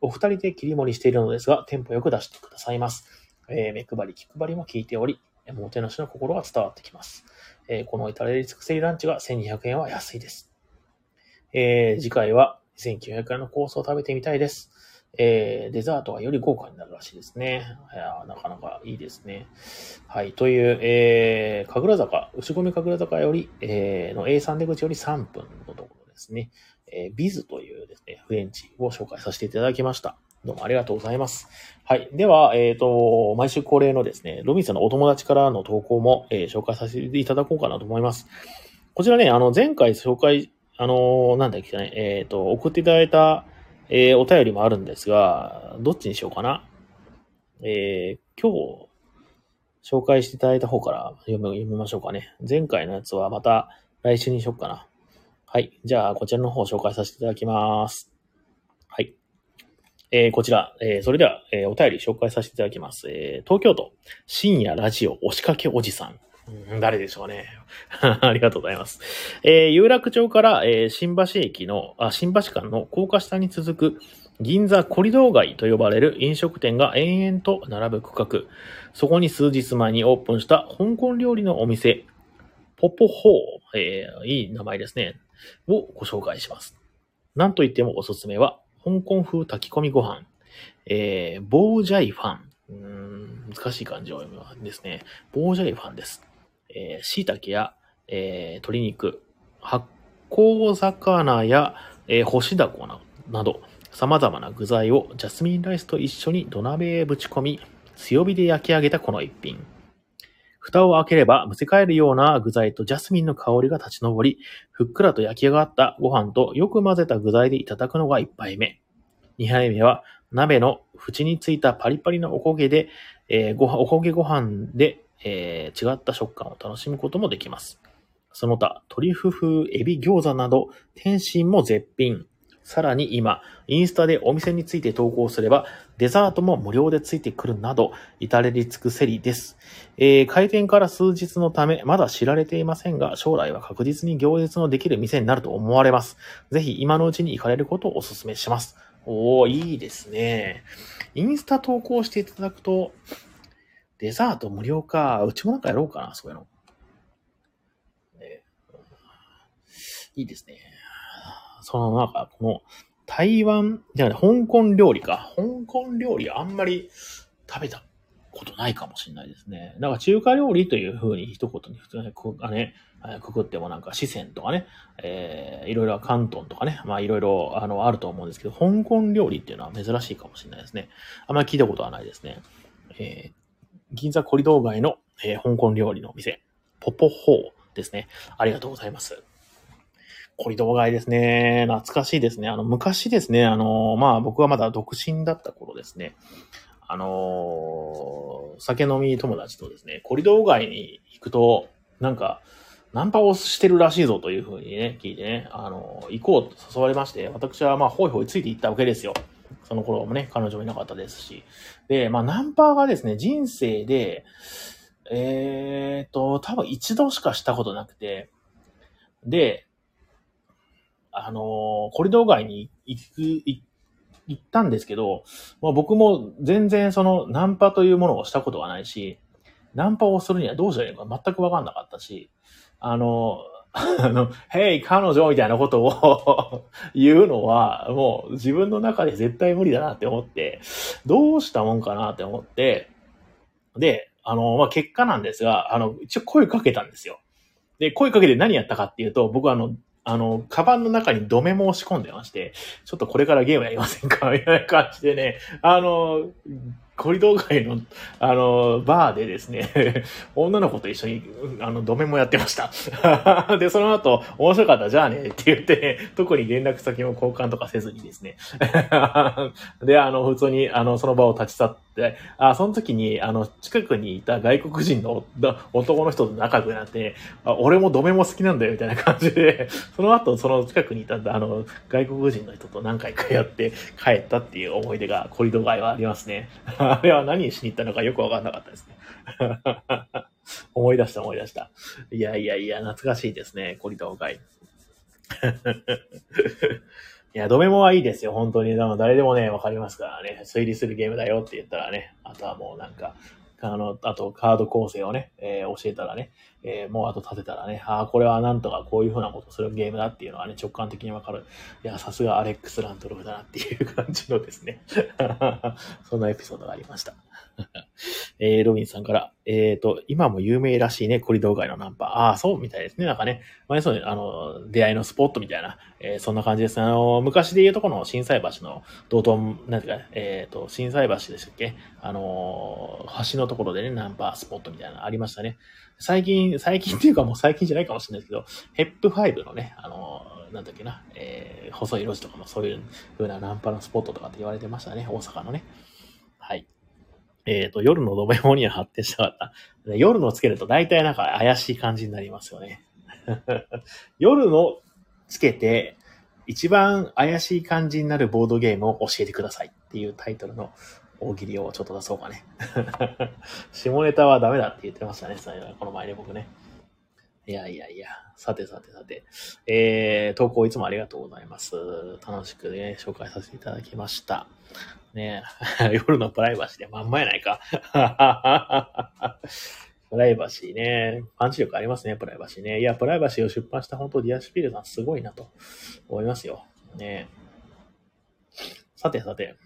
A: お二人で切り盛りしているのですが、テンポよく出してくださいます。えー、目配り、気配りも効いており、もてなしの心が伝わってきます。えー、この至れり尽くせりランチが1200円は安いです。えー、次回は2900円のコースを食べてみたいです。えー、デザートがより豪華になるらしいですね。いやなかなかいいですね。はい。という、えー、神楽坂、牛込神楽坂より、えー、の A3 出口より3分のところですね。えー、ビズというですね、フレンチを紹介させていただきました。どうもありがとうございます。はい。では、えっ、ー、と、毎週恒例のですね、ロビンさんのお友達からの投稿も、えー、紹介させていただこうかなと思います。こちらね、あの、前回紹介、あのー、なんだっけね、えっ、と、送っていただいた、えー、お便りもあるんですが、どっちにしようかな。えー、今日、紹介していただいた方から読み読みましょうかね。前回のやつはまた来週にしようかな。はい。じゃあ、こちらの方を紹介させていただきます。はい。えー、こちら、えー、それでは、えー、お便り紹介させていただきます。え、東京都、深夜ラジオ押しかけおじさん。誰でしょうね。ありがとうございます。えー、有楽町から、えー、新橋駅の、あ、新橋間の高架下に続く銀座コリドー街と呼ばれる飲食店が延々と並ぶ区画。そこに数日前にオープンした香港料理のお店、ポポホー、えー、いい名前ですね。をご紹介します。なんといってもおすすめは、香港風炊き込みご飯、えー、ボージャイファン。うん難しい漢字を読むんですね。ボージャイファンです。えー、椎茸や、えー、鶏肉、発酵魚や、えー、干しだこなど、様々な具材をジャスミンライスと一緒に土鍋へぶち込み、強火で焼き上げたこの一品。蓋を開ければ、むせ返るような具材とジャスミンの香りが立ち上り、ふっくらと焼き上がったご飯とよく混ぜた具材でいただくのが一杯目。二杯目は、鍋の縁についたパリパリのおこげで、えー、ごおこげご飯で、えー、違った食感を楽しむこともできます。その他、トリュフ風エビ餃子など、天津も絶品。さらに今、インスタでお店について投稿すれば、デザートも無料でついてくるなど、至れり尽くせりです。えー、開店から数日のため、まだ知られていませんが、将来は確実に行列のできる店になると思われます。ぜひ今のうちに行かれることをお勧めします。おー、いいですね。インスタ投稿していただくと、デザート無料か。うちもなんかやろうかな、そういうの。ね、いいですね。そのなんか、この、台湾、じゃな香港料理か。香港料理あんまり食べたことないかもしれないですね。だか中華料理という風に一言に普通にくあね、くくってもなんか四川とかね、えー、いろいろ関東とかね、まあいろいろあのあると思うんですけど、香港料理っていうのは珍しいかもしれないですね。あんまり聞いたことはないですね。えー、銀座コリドー街の、えー、香港料理のお店、ポポホーですね。ありがとうございます。コリドー街ですね。懐かしいですね。あの、昔ですね、あの、まあ僕はまだ独身だった頃ですね。あの酒飲み友達とですね、コリドー街に行くと、なんか、ナンパをしてるらしいぞというふうにね、聞いてね、あの、行こうと誘われまして、私はまあ、ほいほいついて行ったわけですよ。その頃もね、彼女もいなかったですし。で、まあ、ナンパがですね、人生で、えーと、多分一度しかしたことなくて、で、あのコリドー街に行く、行ったんですけど、まあ、僕も全然そのナンパというものをしたことがないし、ナンパをするにはどうしたらいいのか全くわかんなかったし、あの、あの、ヘイ、彼女みたいなことを 言うのは、もう自分の中で絶対無理だなって思って、どうしたもんかなって思って、で、あの、まあ、結果なんですが、あの、一応声かけたんですよ。で、声かけて何やったかっていうと、僕はあの、あの、カバンの中にドメモを仕込んでまして、ちょっとこれからゲームやりませんかみたいな感じでね、あの、コリドー街の、あの、バーでですね、女の子と一緒に、あの、ドメもやってました。で、その後、面白かった、じゃあね、って言って、特に連絡先も交換とかせずにですね。で、あの、普通に、あの、その場を立ち去って、であ、その時に、あの、近くにいた外国人の男の人と仲良くなって、あ俺もドメも好きなんだよ、みたいな感じで、その後、その近くにいた、あの、外国人の人と何回かやって帰ったっていう思い出が、コリドー街はありますね。あれは何しに行ったのかよくわかんなかったですね。思い出した思い出した。いやいやいや、懐かしいですね、コリドー街。いや、ドメモはいいですよ、本当に。誰でもね、わかりますからね。推理するゲームだよって言ったらね、あとはもうなんか、あの、あとカード構成をね、えー、教えたらね、えー、もうあと立てたらね、ああ、これはなんとかこういう風なことするゲームだっていうのはね、直感的にわかる。いや、さすがアレックス・ラントロフだなっていう感じのですね。そんなエピソードがありました。えー、ロビンさんから、えっ、ー、と、今も有名らしいね、コリドー街のナンパ。ああ、そうみたいですね。なんかね、まあ、そうね、あの、出会いのスポットみたいな、えー、そんな感じです。あの、昔で言うとこの震災橋の道頓、なんていうか、えっ、ー、と、震災橋でしたっけ？あの、橋のところでね、ナンパスポットみたいなのありましたね。最近、最近っていうかもう最近じゃないかもしれないですけど、ヘップ5のね、あの、なんだっけな、えー、細い路地とかもそういう風なナンパのスポットとかって言われてましたね、大阪のね。えっ、ー、と、夜のドメモには発展したかった。夜のつけると大体なんか怪しい感じになりますよね。夜のつけて、一番怪しい感じになるボードゲームを教えてくださいっていうタイトルの大喜利をちょっと出そうかね。下ネタはダメだって言ってましたね、この前に僕ね。いやいやいや、さてさてさて、えー、投稿いつもありがとうございます。楽しくね、紹介させていただきました。ね 夜のプライバシーでまんまやないか。プライバシーね。パンチ力ありますね、プライバシーね。いや、プライバシーを出版した本当ディアシュピールさんすごいなと思いますよ。ねさてさて。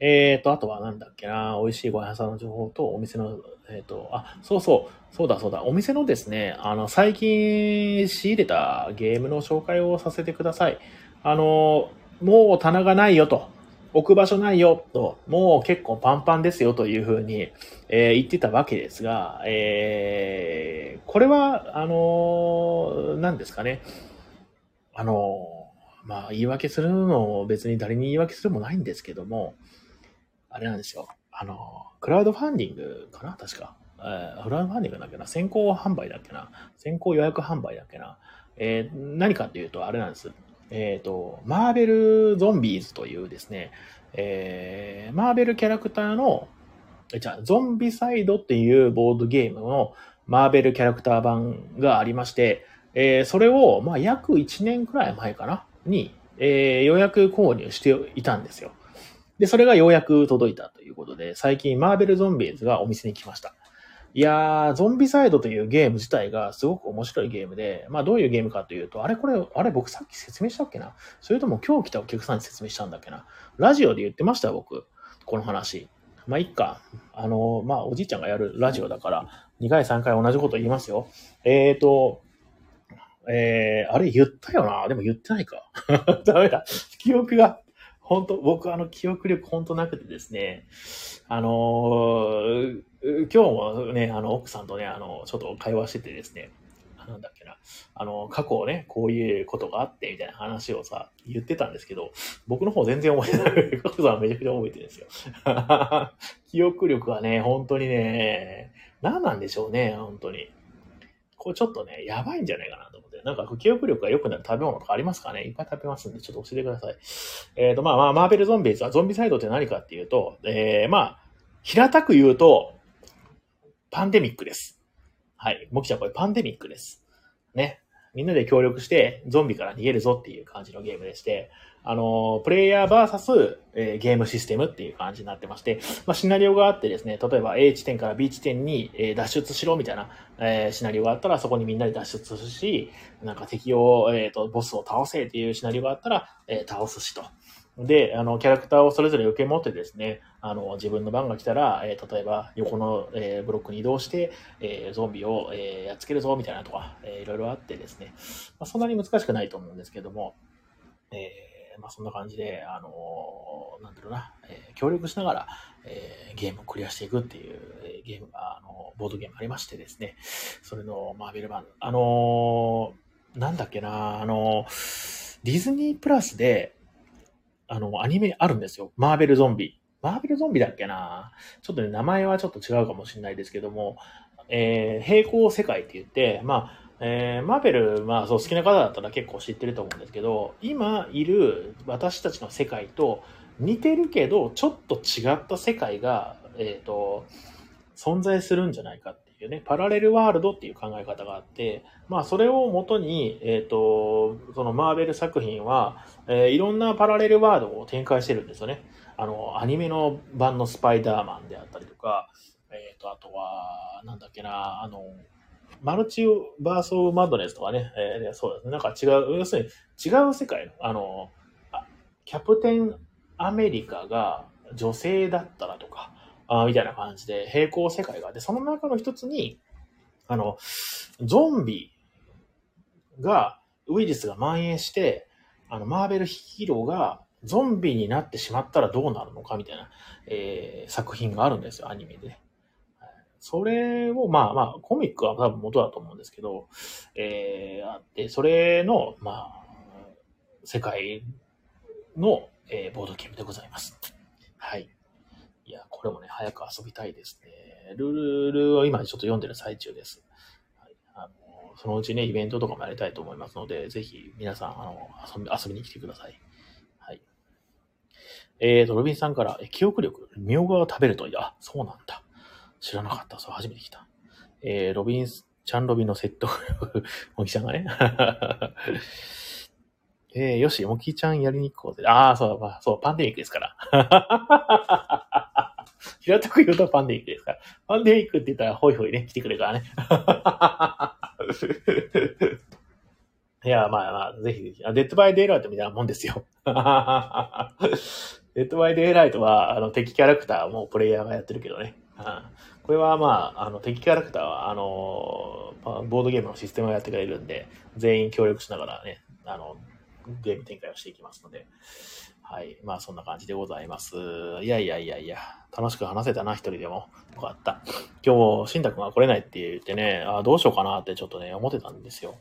A: えーと、あとはなんだっけな、美味しいご飯屋さんの情報と、お店の、えーと、あ、そうそう、そうだそうだ、お店のですね、あの、最近仕入れたゲームの紹介をさせてください。あの、もう棚がないよと。置く場所ないよと、もう結構パンパンですよというふうに、えー、言ってたわけですが、えー、これは、あのー、何ですかね。あのー、まあ、言い訳するのも別に誰に言い訳するもないんですけども、あれなんですよ。あの、クラウドファンディングかな確か。えー、クラウドファンディングだっけな先行販売だっけな先行予約販売だっけなえー、何かっていうと、あれなんです。えっ、ー、と、マーベルゾンビーズというですね、えー、マーベルキャラクターの、じゃあ、ゾンビサイドっていうボードゲームのマーベルキャラクター版がありまして、えー、それを、まあ、約1年くらい前かなに、えー、予約購入していたんですよ。で、それがようやく届いたということで、最近マーベルゾンビーズがお店に来ました。いやー、ゾンビサイドというゲーム自体がすごく面白いゲームで、まあどういうゲームかというと、あれこれ、あれ僕さっき説明したっけな？それとも今日来たお客さんに説明したんだっけな？ラジオで言ってましたよ、僕。この話。まあいっか。あの、まあおじいちゃんがやるラジオだから、2回3回同じこと言いますよ。えーと、えー、あれ言ったよな？でも言ってないか。ダメだ。記憶が、本当僕あの記憶力本当なくてですね、あのー、今日もね、あの、奥さんとね、あの、ちょっと会話しててですね、なんだっけな、あの、過去ね、こういうことがあって、みたいな話をさ、言ってたんですけど、僕の方全然覚えてない。奥さんめちゃくちゃ覚えてるんですよ。記憶力はね、本当にね、何なんでしょうね、本当に。これちょっとね、やばいんじゃないかななんか、記憶力が良くなる食べ物とかありますかね？いっぱい食べますんで、ちょっと教えてください。えっ、ー、と、まあまあ、マーベルゾンビーズは、ゾンビサイドって何かっていうと、えー、まあ、平たく言うと、パンデミックです。はい。もきちゃんこれパンデミックです。ね。みんなで協力してゾンビから逃げるぞっていう感じのゲームでして、あの、プレイヤーバーサス、えー、ゲームシステムっていう感じになってまして、まあ、シナリオがあってですね、例えば A 地点から B 地点に、えー、脱出しろみたいな、えー、シナリオがあったら、そこにみんなで脱出するし、なんか敵を、えっ、と、ボスを倒せっていうシナリオがあったら、え倒すしと。で、あの、キャラクターをそれぞれ受け持ってですね、あの、自分の番が来たら、えー、例えば横の、えー、ブロックに移動して、えー、ゾンビを、えやっつけるぞ、みたいなとか、えいろいろあってですね、まあ、そんなに難しくないと思うんですけども、えまあ、そんな感じで、あのなんだろうな、え協力しながら、えゲームをクリアしていくっていう、えゲーム、あのボードゲームありましてですね、それのマーベル版、あのなんだっけな、あのディズニープラスで、あの、アニメあるんですよ。マーベルゾンビ。マーベルゾンビだっけなちょっとね、名前はちょっと違うかもしれないですけども、えー、平行世界って言って、まあ、えー、マーベル、まあ、そう、好きな方だったら結構知ってると思うんですけど、今いる私たちの世界と似てるけど、ちょっと違った世界が、えっ、ー、と、存在するんじゃないかっていうね、パラレルワールドっていう考え方があって、まあ、それをもとに、えっ、ー、と、そのマーベル作品は、えー、いろんなパラレルワールドを展開してるんですよね。あの、アニメの版のスパイダーマンであったりとか、えっ、ー、と、あとは、なんだっけな、あの、マルチバースオブマッドネスとかね、えー、そうですね。なんか違う、要するに違う世界の、あの、キャプテンアメリカが女性だったらとか、あみたいな感じで平行世界があって、その中の一つに、あの、ゾンビが、ウイルスが蔓延して、あの、マーベルヒーローがゾンビになってしまったらどうなるのかみたいな、えー、作品があるんですよ、アニメで。それを、まあまあ、コミックは多分元だと思うんですけど、えー、あって、それの、まあ、世界の、えー、ボードゲームでございます。はい。いや、これもね、早く遊びたいですね。ルールを今ちょっと読んでる最中です。はい、あのそのうちね、イベントとかもやりたいと思いますので、ぜひ皆さん、あの遊び遊びに来てください。はい。えーと、ロビンさんから、記憶力、みょうがを食べると、いや、そうなんだ。知らなかった。そう、初めて来た。えー、ロビンス、チャンロビンの説得力、もきちゃんがね。えー、よし、もきちゃんやりに行こうぜ。ああ、そう、まあ、そう、パンデミックですから。平たく言うとパンデミックですから。パンデミックって言ったらホイホイね、来てくれるからね。いや、まあまあ、ぜひぜひ。デッドバイデイライトみたいなもんですよ。デッドバイデイライトは、あの、敵キャラクターもプレイヤーがやってるけどね。これはまあ、あの、敵キャラクターは、あの、ボードゲームのシステムをやってくれるんで、全員協力しながらね、あの、ゲーム展開をしていきますので、はい。まあそんな感じでございます。いやいやいやいや、楽しく話せたな、一人でも。よかった。今日、しんたくんが来れないって言ってね、あどうしようかなってちょっとね、思ってたんですよ。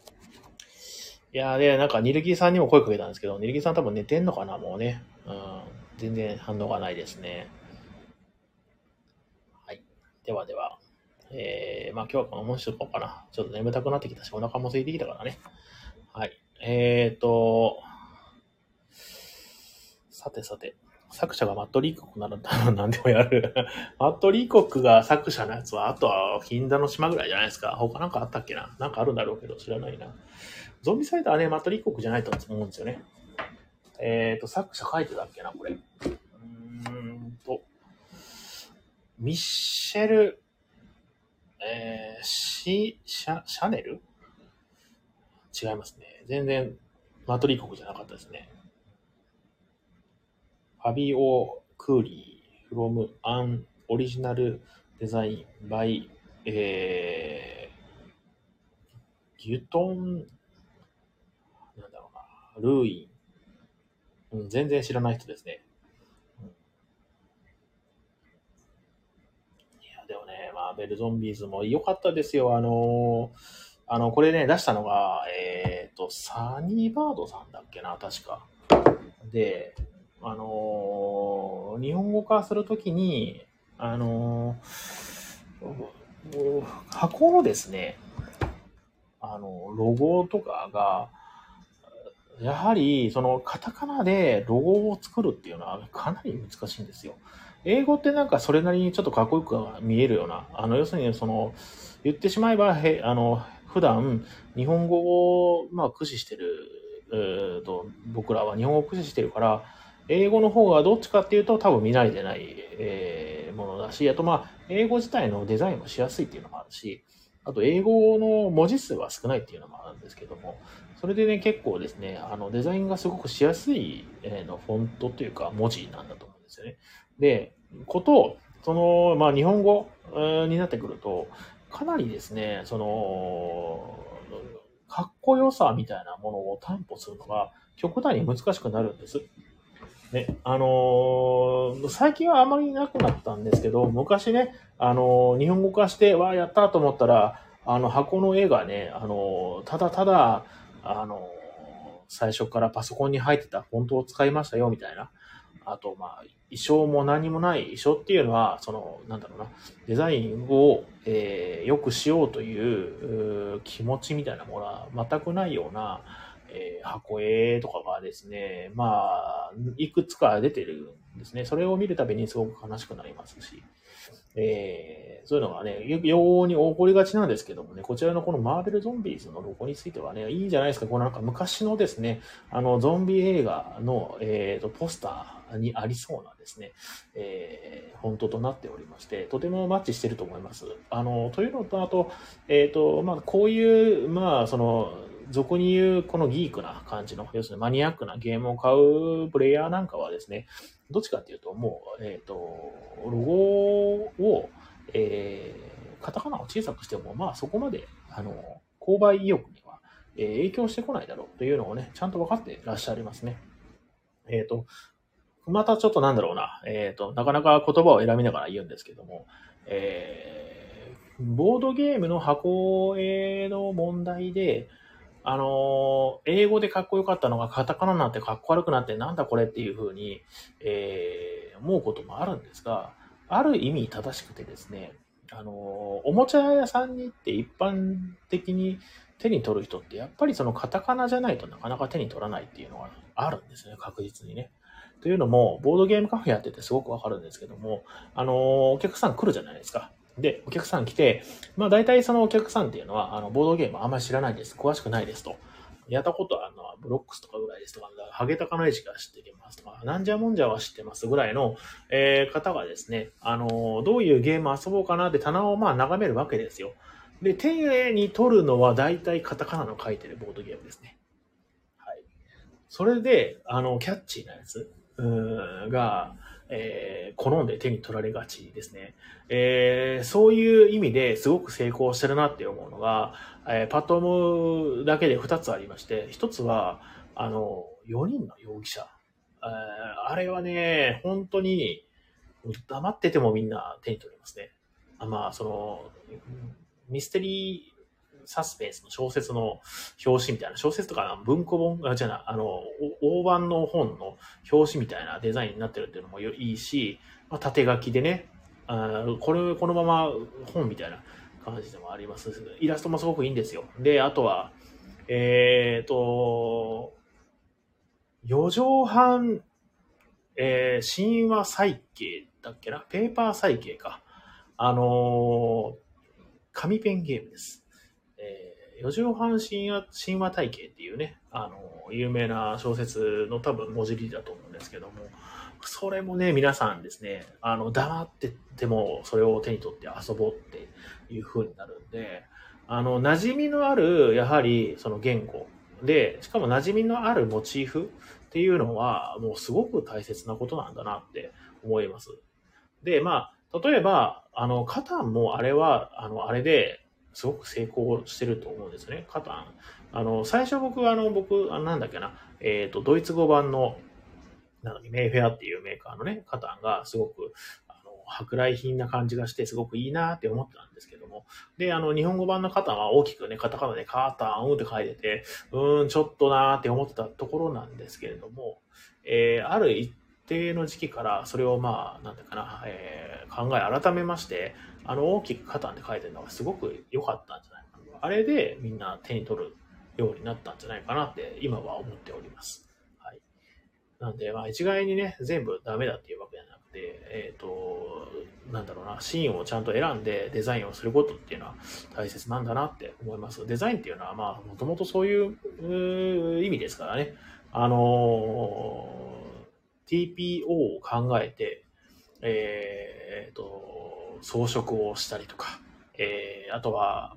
A: いやで、なんか、ニルギーさんにも声かけたんですけど、ニルギーさん多分寝てんのかな、もうね。うん。全然反応がないですね。ではでは。えー、まあ今日はこのもんしとこうかな。ちょっと眠たくなってきたし、お腹も空いてきたからね。はい。えーと、さてさて、作者がマット・リーコックなら 何でもやる。マット・リーコックが作者のやつは、あとは銀座の島ぐらいじゃないですか。他なんかあったっけな？なんかあるんだろうけど、知らないな。ゾンビサイダーはね、マット・リーコックじゃないと思うんですよね。えっ、ー、と、作者書いてたっけな、これ。うーんと、ミッシェル、えー、シ、シャ、シャネル？違いますね。全然、マトリー国じゃなかったですね。ファビオ・クーリー、フロム・アン・オリジナル・デザイン・バイ、えー、ギュトン、なんだろうな、ルーイン、うん、全然知らない人ですね。ーベルゾンビーズも良かったですよ。あのあの、これね、出したのが、えっ、ー、と、サニーバードさんだっけな、確か。で、あの日本語化するときに、あの箱のですね、あの、ロゴとかが、やはり、その、カタカナでロゴを作るっていうのはかなり難しいんですよ。英語ってなんかそれなりにちょっとかっこよく見えるような、あの、要するにその、言ってしまえば、へあの、普段、日本語を、まあ、駆使してる、えー、と、僕らは日本語を駆使してるから、英語の方がどっちかっていうと多分見慣れてない、えー、ものだし、あとまあ、英語自体のデザインもしやすいっていうのもあるし、あと英語の文字数は少ないっていうのもあるんですけども、それでね、結構ですね、あの、デザインがすごくしやすい、えー、のフォントというか文字なんだと思うんですよね。で、こと、その、まあ、日本語になってくると、かなりですね、その、かっこよさみたいなものを担保するのが極端に難しくなるんです。ね、あのー、最近はあまりなくなったんですけど、昔ね、あのー、日本語化して、わあ、やったと思ったら、あの、箱の絵がね、あのー、ただただ、あの最初からパソコンに入ってたフォントを使いましたよ、みたいな。あと、まあ、衣装も何もない衣装っていうのは、その、なんだろうな、デザインを、えー、良くしようという気持ちみたいなものは全くないような、えー、箱絵とかがですね、まあ、いくつか出てるんですね。それを見るたびにすごく悲しくなりますし、えー、そういうのがね、ように起こりがちなんですけどもね、こちらのこのマーベルゾンビーズのロゴについてはね、いいんじゃないですか。このなんか昔のですね、あの、ゾンビ映画の、えっ、ー、と、ポスター、にありそうなですね、えー、フォントとなっておりまして、とてもマッチしてると思います。あの、というのと、あと、えっ、ー、と、まあ、こういう、まあ、その、俗に言うこのギークな感じの、要するにマニアックなゲームを買うプレイヤーなんかはですね、どっちかっていうと、もう、えっ、ー、と、ロゴを、えー、カタカナを小さくしても、まあそこまで、あの、購買意欲には、えー、影響してこないだろうというのをね、ちゃんと分かってらっしゃいますね。えっ、ー、と、またちょっとなんだろうな、えっ、ー、と、なかなか言葉を選びながら言うんですけども、えー、ボードゲームの箱絵の問題で、あの英語でかっこよかったのがカタカナになってかっこ悪くなってなんだこれっていうふうに、えー、思うこともあるんですが、ある意味正しくてですね、あのおもちゃ屋さんに行って一般的に手に取る人ってやっぱりそのカタカナじゃないとなかなか手に取らないっていうのがあるんですね、確実にね。というのも、ボードゲームカフェやっててすごくわかるんですけども、あの、お客さん来るじゃないですか。で、お客さん来て、まあ大体そのお客さんっていうのは、あの、ボードゲームあんまり知らないです。詳しくないですと。やったことはあのブロックスとかぐらいですとか、ハゲタカのエジが知ってますとか、なんじゃもんじゃは知ってますぐらいの、えー、方がですね、あの、どういうゲーム遊ぼうかなって棚をまあ眺めるわけですよ。で、手に取るのは大体カタカナの書いてるボードゲームですね。はい。それで、あの、キャッチーなやつう。が、えー、好んで手に取られがちですね。えー、そういう意味ですごく成功してるなって思うのが、えー、パッと思うだけで2つありまして、1つは、あの、4人の容疑者。えあれはね、本当に、黙っててもみんな手に取りますね。あまあ、その、ミステリーサスペンスの小説の表紙みたいな、小説とか文庫本、あ、じゃなあの、大判の本の表紙みたいなデザインになってるっていうのもいいし、まあ、縦書きでね、あこれ、このまま本みたいな感じでもあります。イラストもすごくいいんですよ。で、あとは、えっ、と、四畳半、えー、神話再景だっけな？ペーパー再景か。あのー、紙ペンゲームです。四畳半神話、神話体系っていうね、あの、有名な小説の多分文字入りだと思うんですけども、それもね、皆さんですね、あの、黙っててもそれを手に取って遊ぼうっていう風になるんで、あの、馴染みのある、やはり、その言語で、しかも馴染みのあるモチーフっていうのは、もうすごく大切なことなんだなって思います。で、まあ、例えば、あの、カタンもあれは、あの、あれですごく成功してると思うんですね。カタン。あの、最初僕は、あの、僕、あなんだっけな、えっ、ー、と、ドイツ語版の、なのに、メイフェアっていうメーカーのね、カタンがすごく、あの、舶来品な感じがして、すごくいいなって思ってたんですけども。で、あの、日本語版のカタンは大きくね、カタカナでカタンって書いてて、うーん、ちょっとなーって思ってたところなんですけれども、えー、ある一定の時期からそれをまあ、なんだかな、えー、考え改めまして、あの大きくカタンで書いてるのがすごく良かったんじゃないかな。あれでみんな手に取るようになったんじゃないかなって今は思っております。はい。なんで、まあ一概にね、全部ダメだっていうわけじゃなくて、えっ、ー、と、なんだろうな、シーンをちゃんと選んでデザインをすることっていうのは大切なんだなって思います。デザインっていうのはまあ、もともとそういう意味ですからね。あの TPO を考えて、えー、と、装飾をしたりとか、えー、あとは、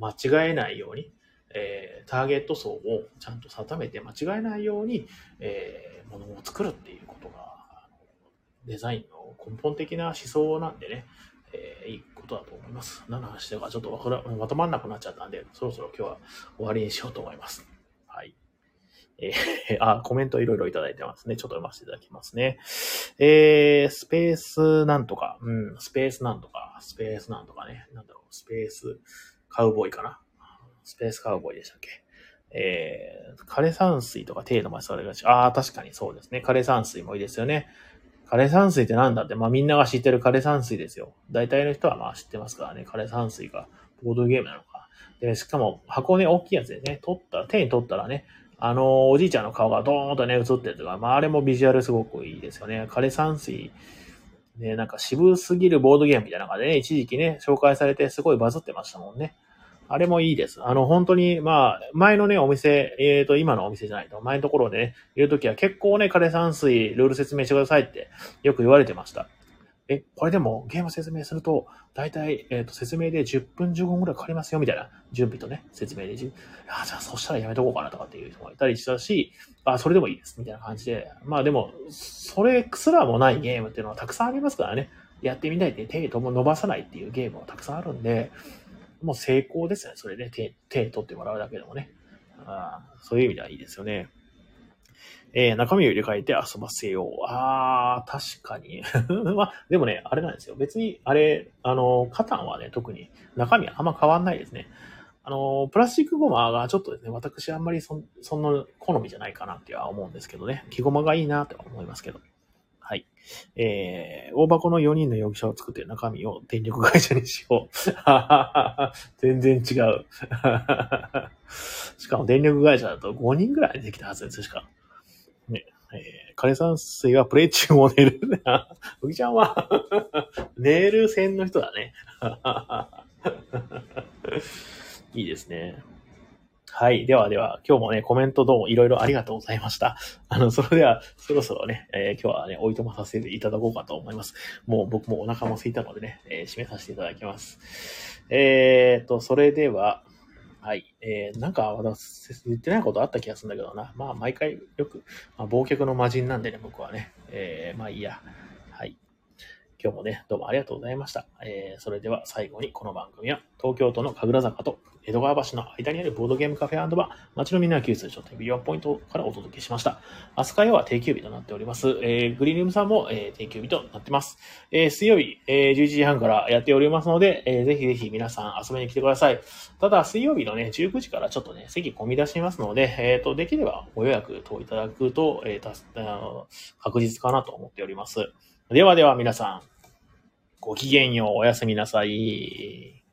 A: 間違えないように、えー、ターゲット層をちゃんと定めて間違えないように、えー、ものを作るっていうことが、デザインの根本的な思想なんでね、えー、いいことだと思います。何の話だかちょっとまとまんなくなっちゃったんで、そろそろ今日は終わりにしようと思います。はい。えー、あ、コメントいろいろいただいてますね。ちょっと読ませていただきますね。えー、スペースなんとか、うん、スペースなんとか、スペースなんとかね。なんだろう、スペースカウボーイかな。スペースカウボーイでしたっけ。えー、枯山水とか手の前それがし、ああ、確かにそうですね。枯山水もいいですよね。枯山水ってなんだって、まあみんなが知ってる枯山水ですよ。大体の人はまあ知ってますからね。枯山水がボードゲームなのか。で、しかも箱ね、大きいやつでね、取ったら、手に取ったらね、あの、おじいちゃんの顔がドーンとね、映ってるとか、まあ、あれもビジュアルすごくいいですよね。枯山水、ね、なんか渋すぎるボードゲームみたいな感じでね、一時期ね、紹介されてすごいバズってましたもんね。あれもいいです。あの、本当に、まあ、前のね、お店、えっ、ー、と、今のお店じゃないと、前のところでね、いるときは結構ね、枯山水、ルール説明してくださいってよく言われてました。え、これでもゲーム説明すると、だいたい、えっ、ー、と、説明で10分15分くらいかかりますよ、みたいな。準備とね、説明で。あ、じゃあそしたらやめとこうかなとかっていう人がいたりしたし、あ、それでもいいです、みたいな感じで。まあでも、それすらもないゲームっていうのはたくさんありますからね。やってみないで手とも伸ばさないっていうゲームはたくさんあるんで、もう成功ですね。それで手、手取ってもらうだけでもね。あそういう意味ではいいですよね。えー、中身を入れ替えて遊ばせよう。あー、確かに。まあ、でもね、あれなんですよ。別に、あれ、あの、カタンはね、特に中身あんま変わんないですね。あの、プラスチックゴマがちょっとですね、私あんまりそそんな好みじゃないかなっては思うんですけどね。木ゴマがいいなとは思いますけど。はい。えー、大箱の4人の容疑者を作って中身を電力会社にしよう。全然違う。しかも電力会社だと5人ぐらいできたはずです、しか。えー、枯山水はプレイ中も寝る。うぎちゃんは 寝る線の人だね。いいですね。はい。ではでは、今日もね、コメントどうもいろいろありがとうございました。あの、それでは、そろそろね、えー、今日はね、おいとまさせていただこうかと思います。もう僕もお腹も空いたのでね、えー、締めさせていただきます。えーと、それでは、はい。えー、なんか、私、言ってないことあった気がするんだけどな。まあ、毎回よく、まあ、忘却の魔人なんでね、僕はね。えー、まあいいや。今日もね、どうもありがとうございました。えー、それでは最後にこの番組は、東京都の神楽坂と江戸川橋の間にあるボードゲームカフェバー、街のみんな救済書店ビヨンポイントからお届けしました。明日火曜は定休日となっております。えー、グリーンルームさんも、えー、定休日となってます。えー、水曜日、えー、11時半からやっておりますので、えー、ぜひぜひ皆さん遊びに来てください。ただ、水曜日のね、19時からちょっとね、席込み出しますので、えっ、ー、と、できればご予約等いただくと、えー、たあの確実かなと思っております。ではでは皆さん、ごきげんよう、おやすみなさい。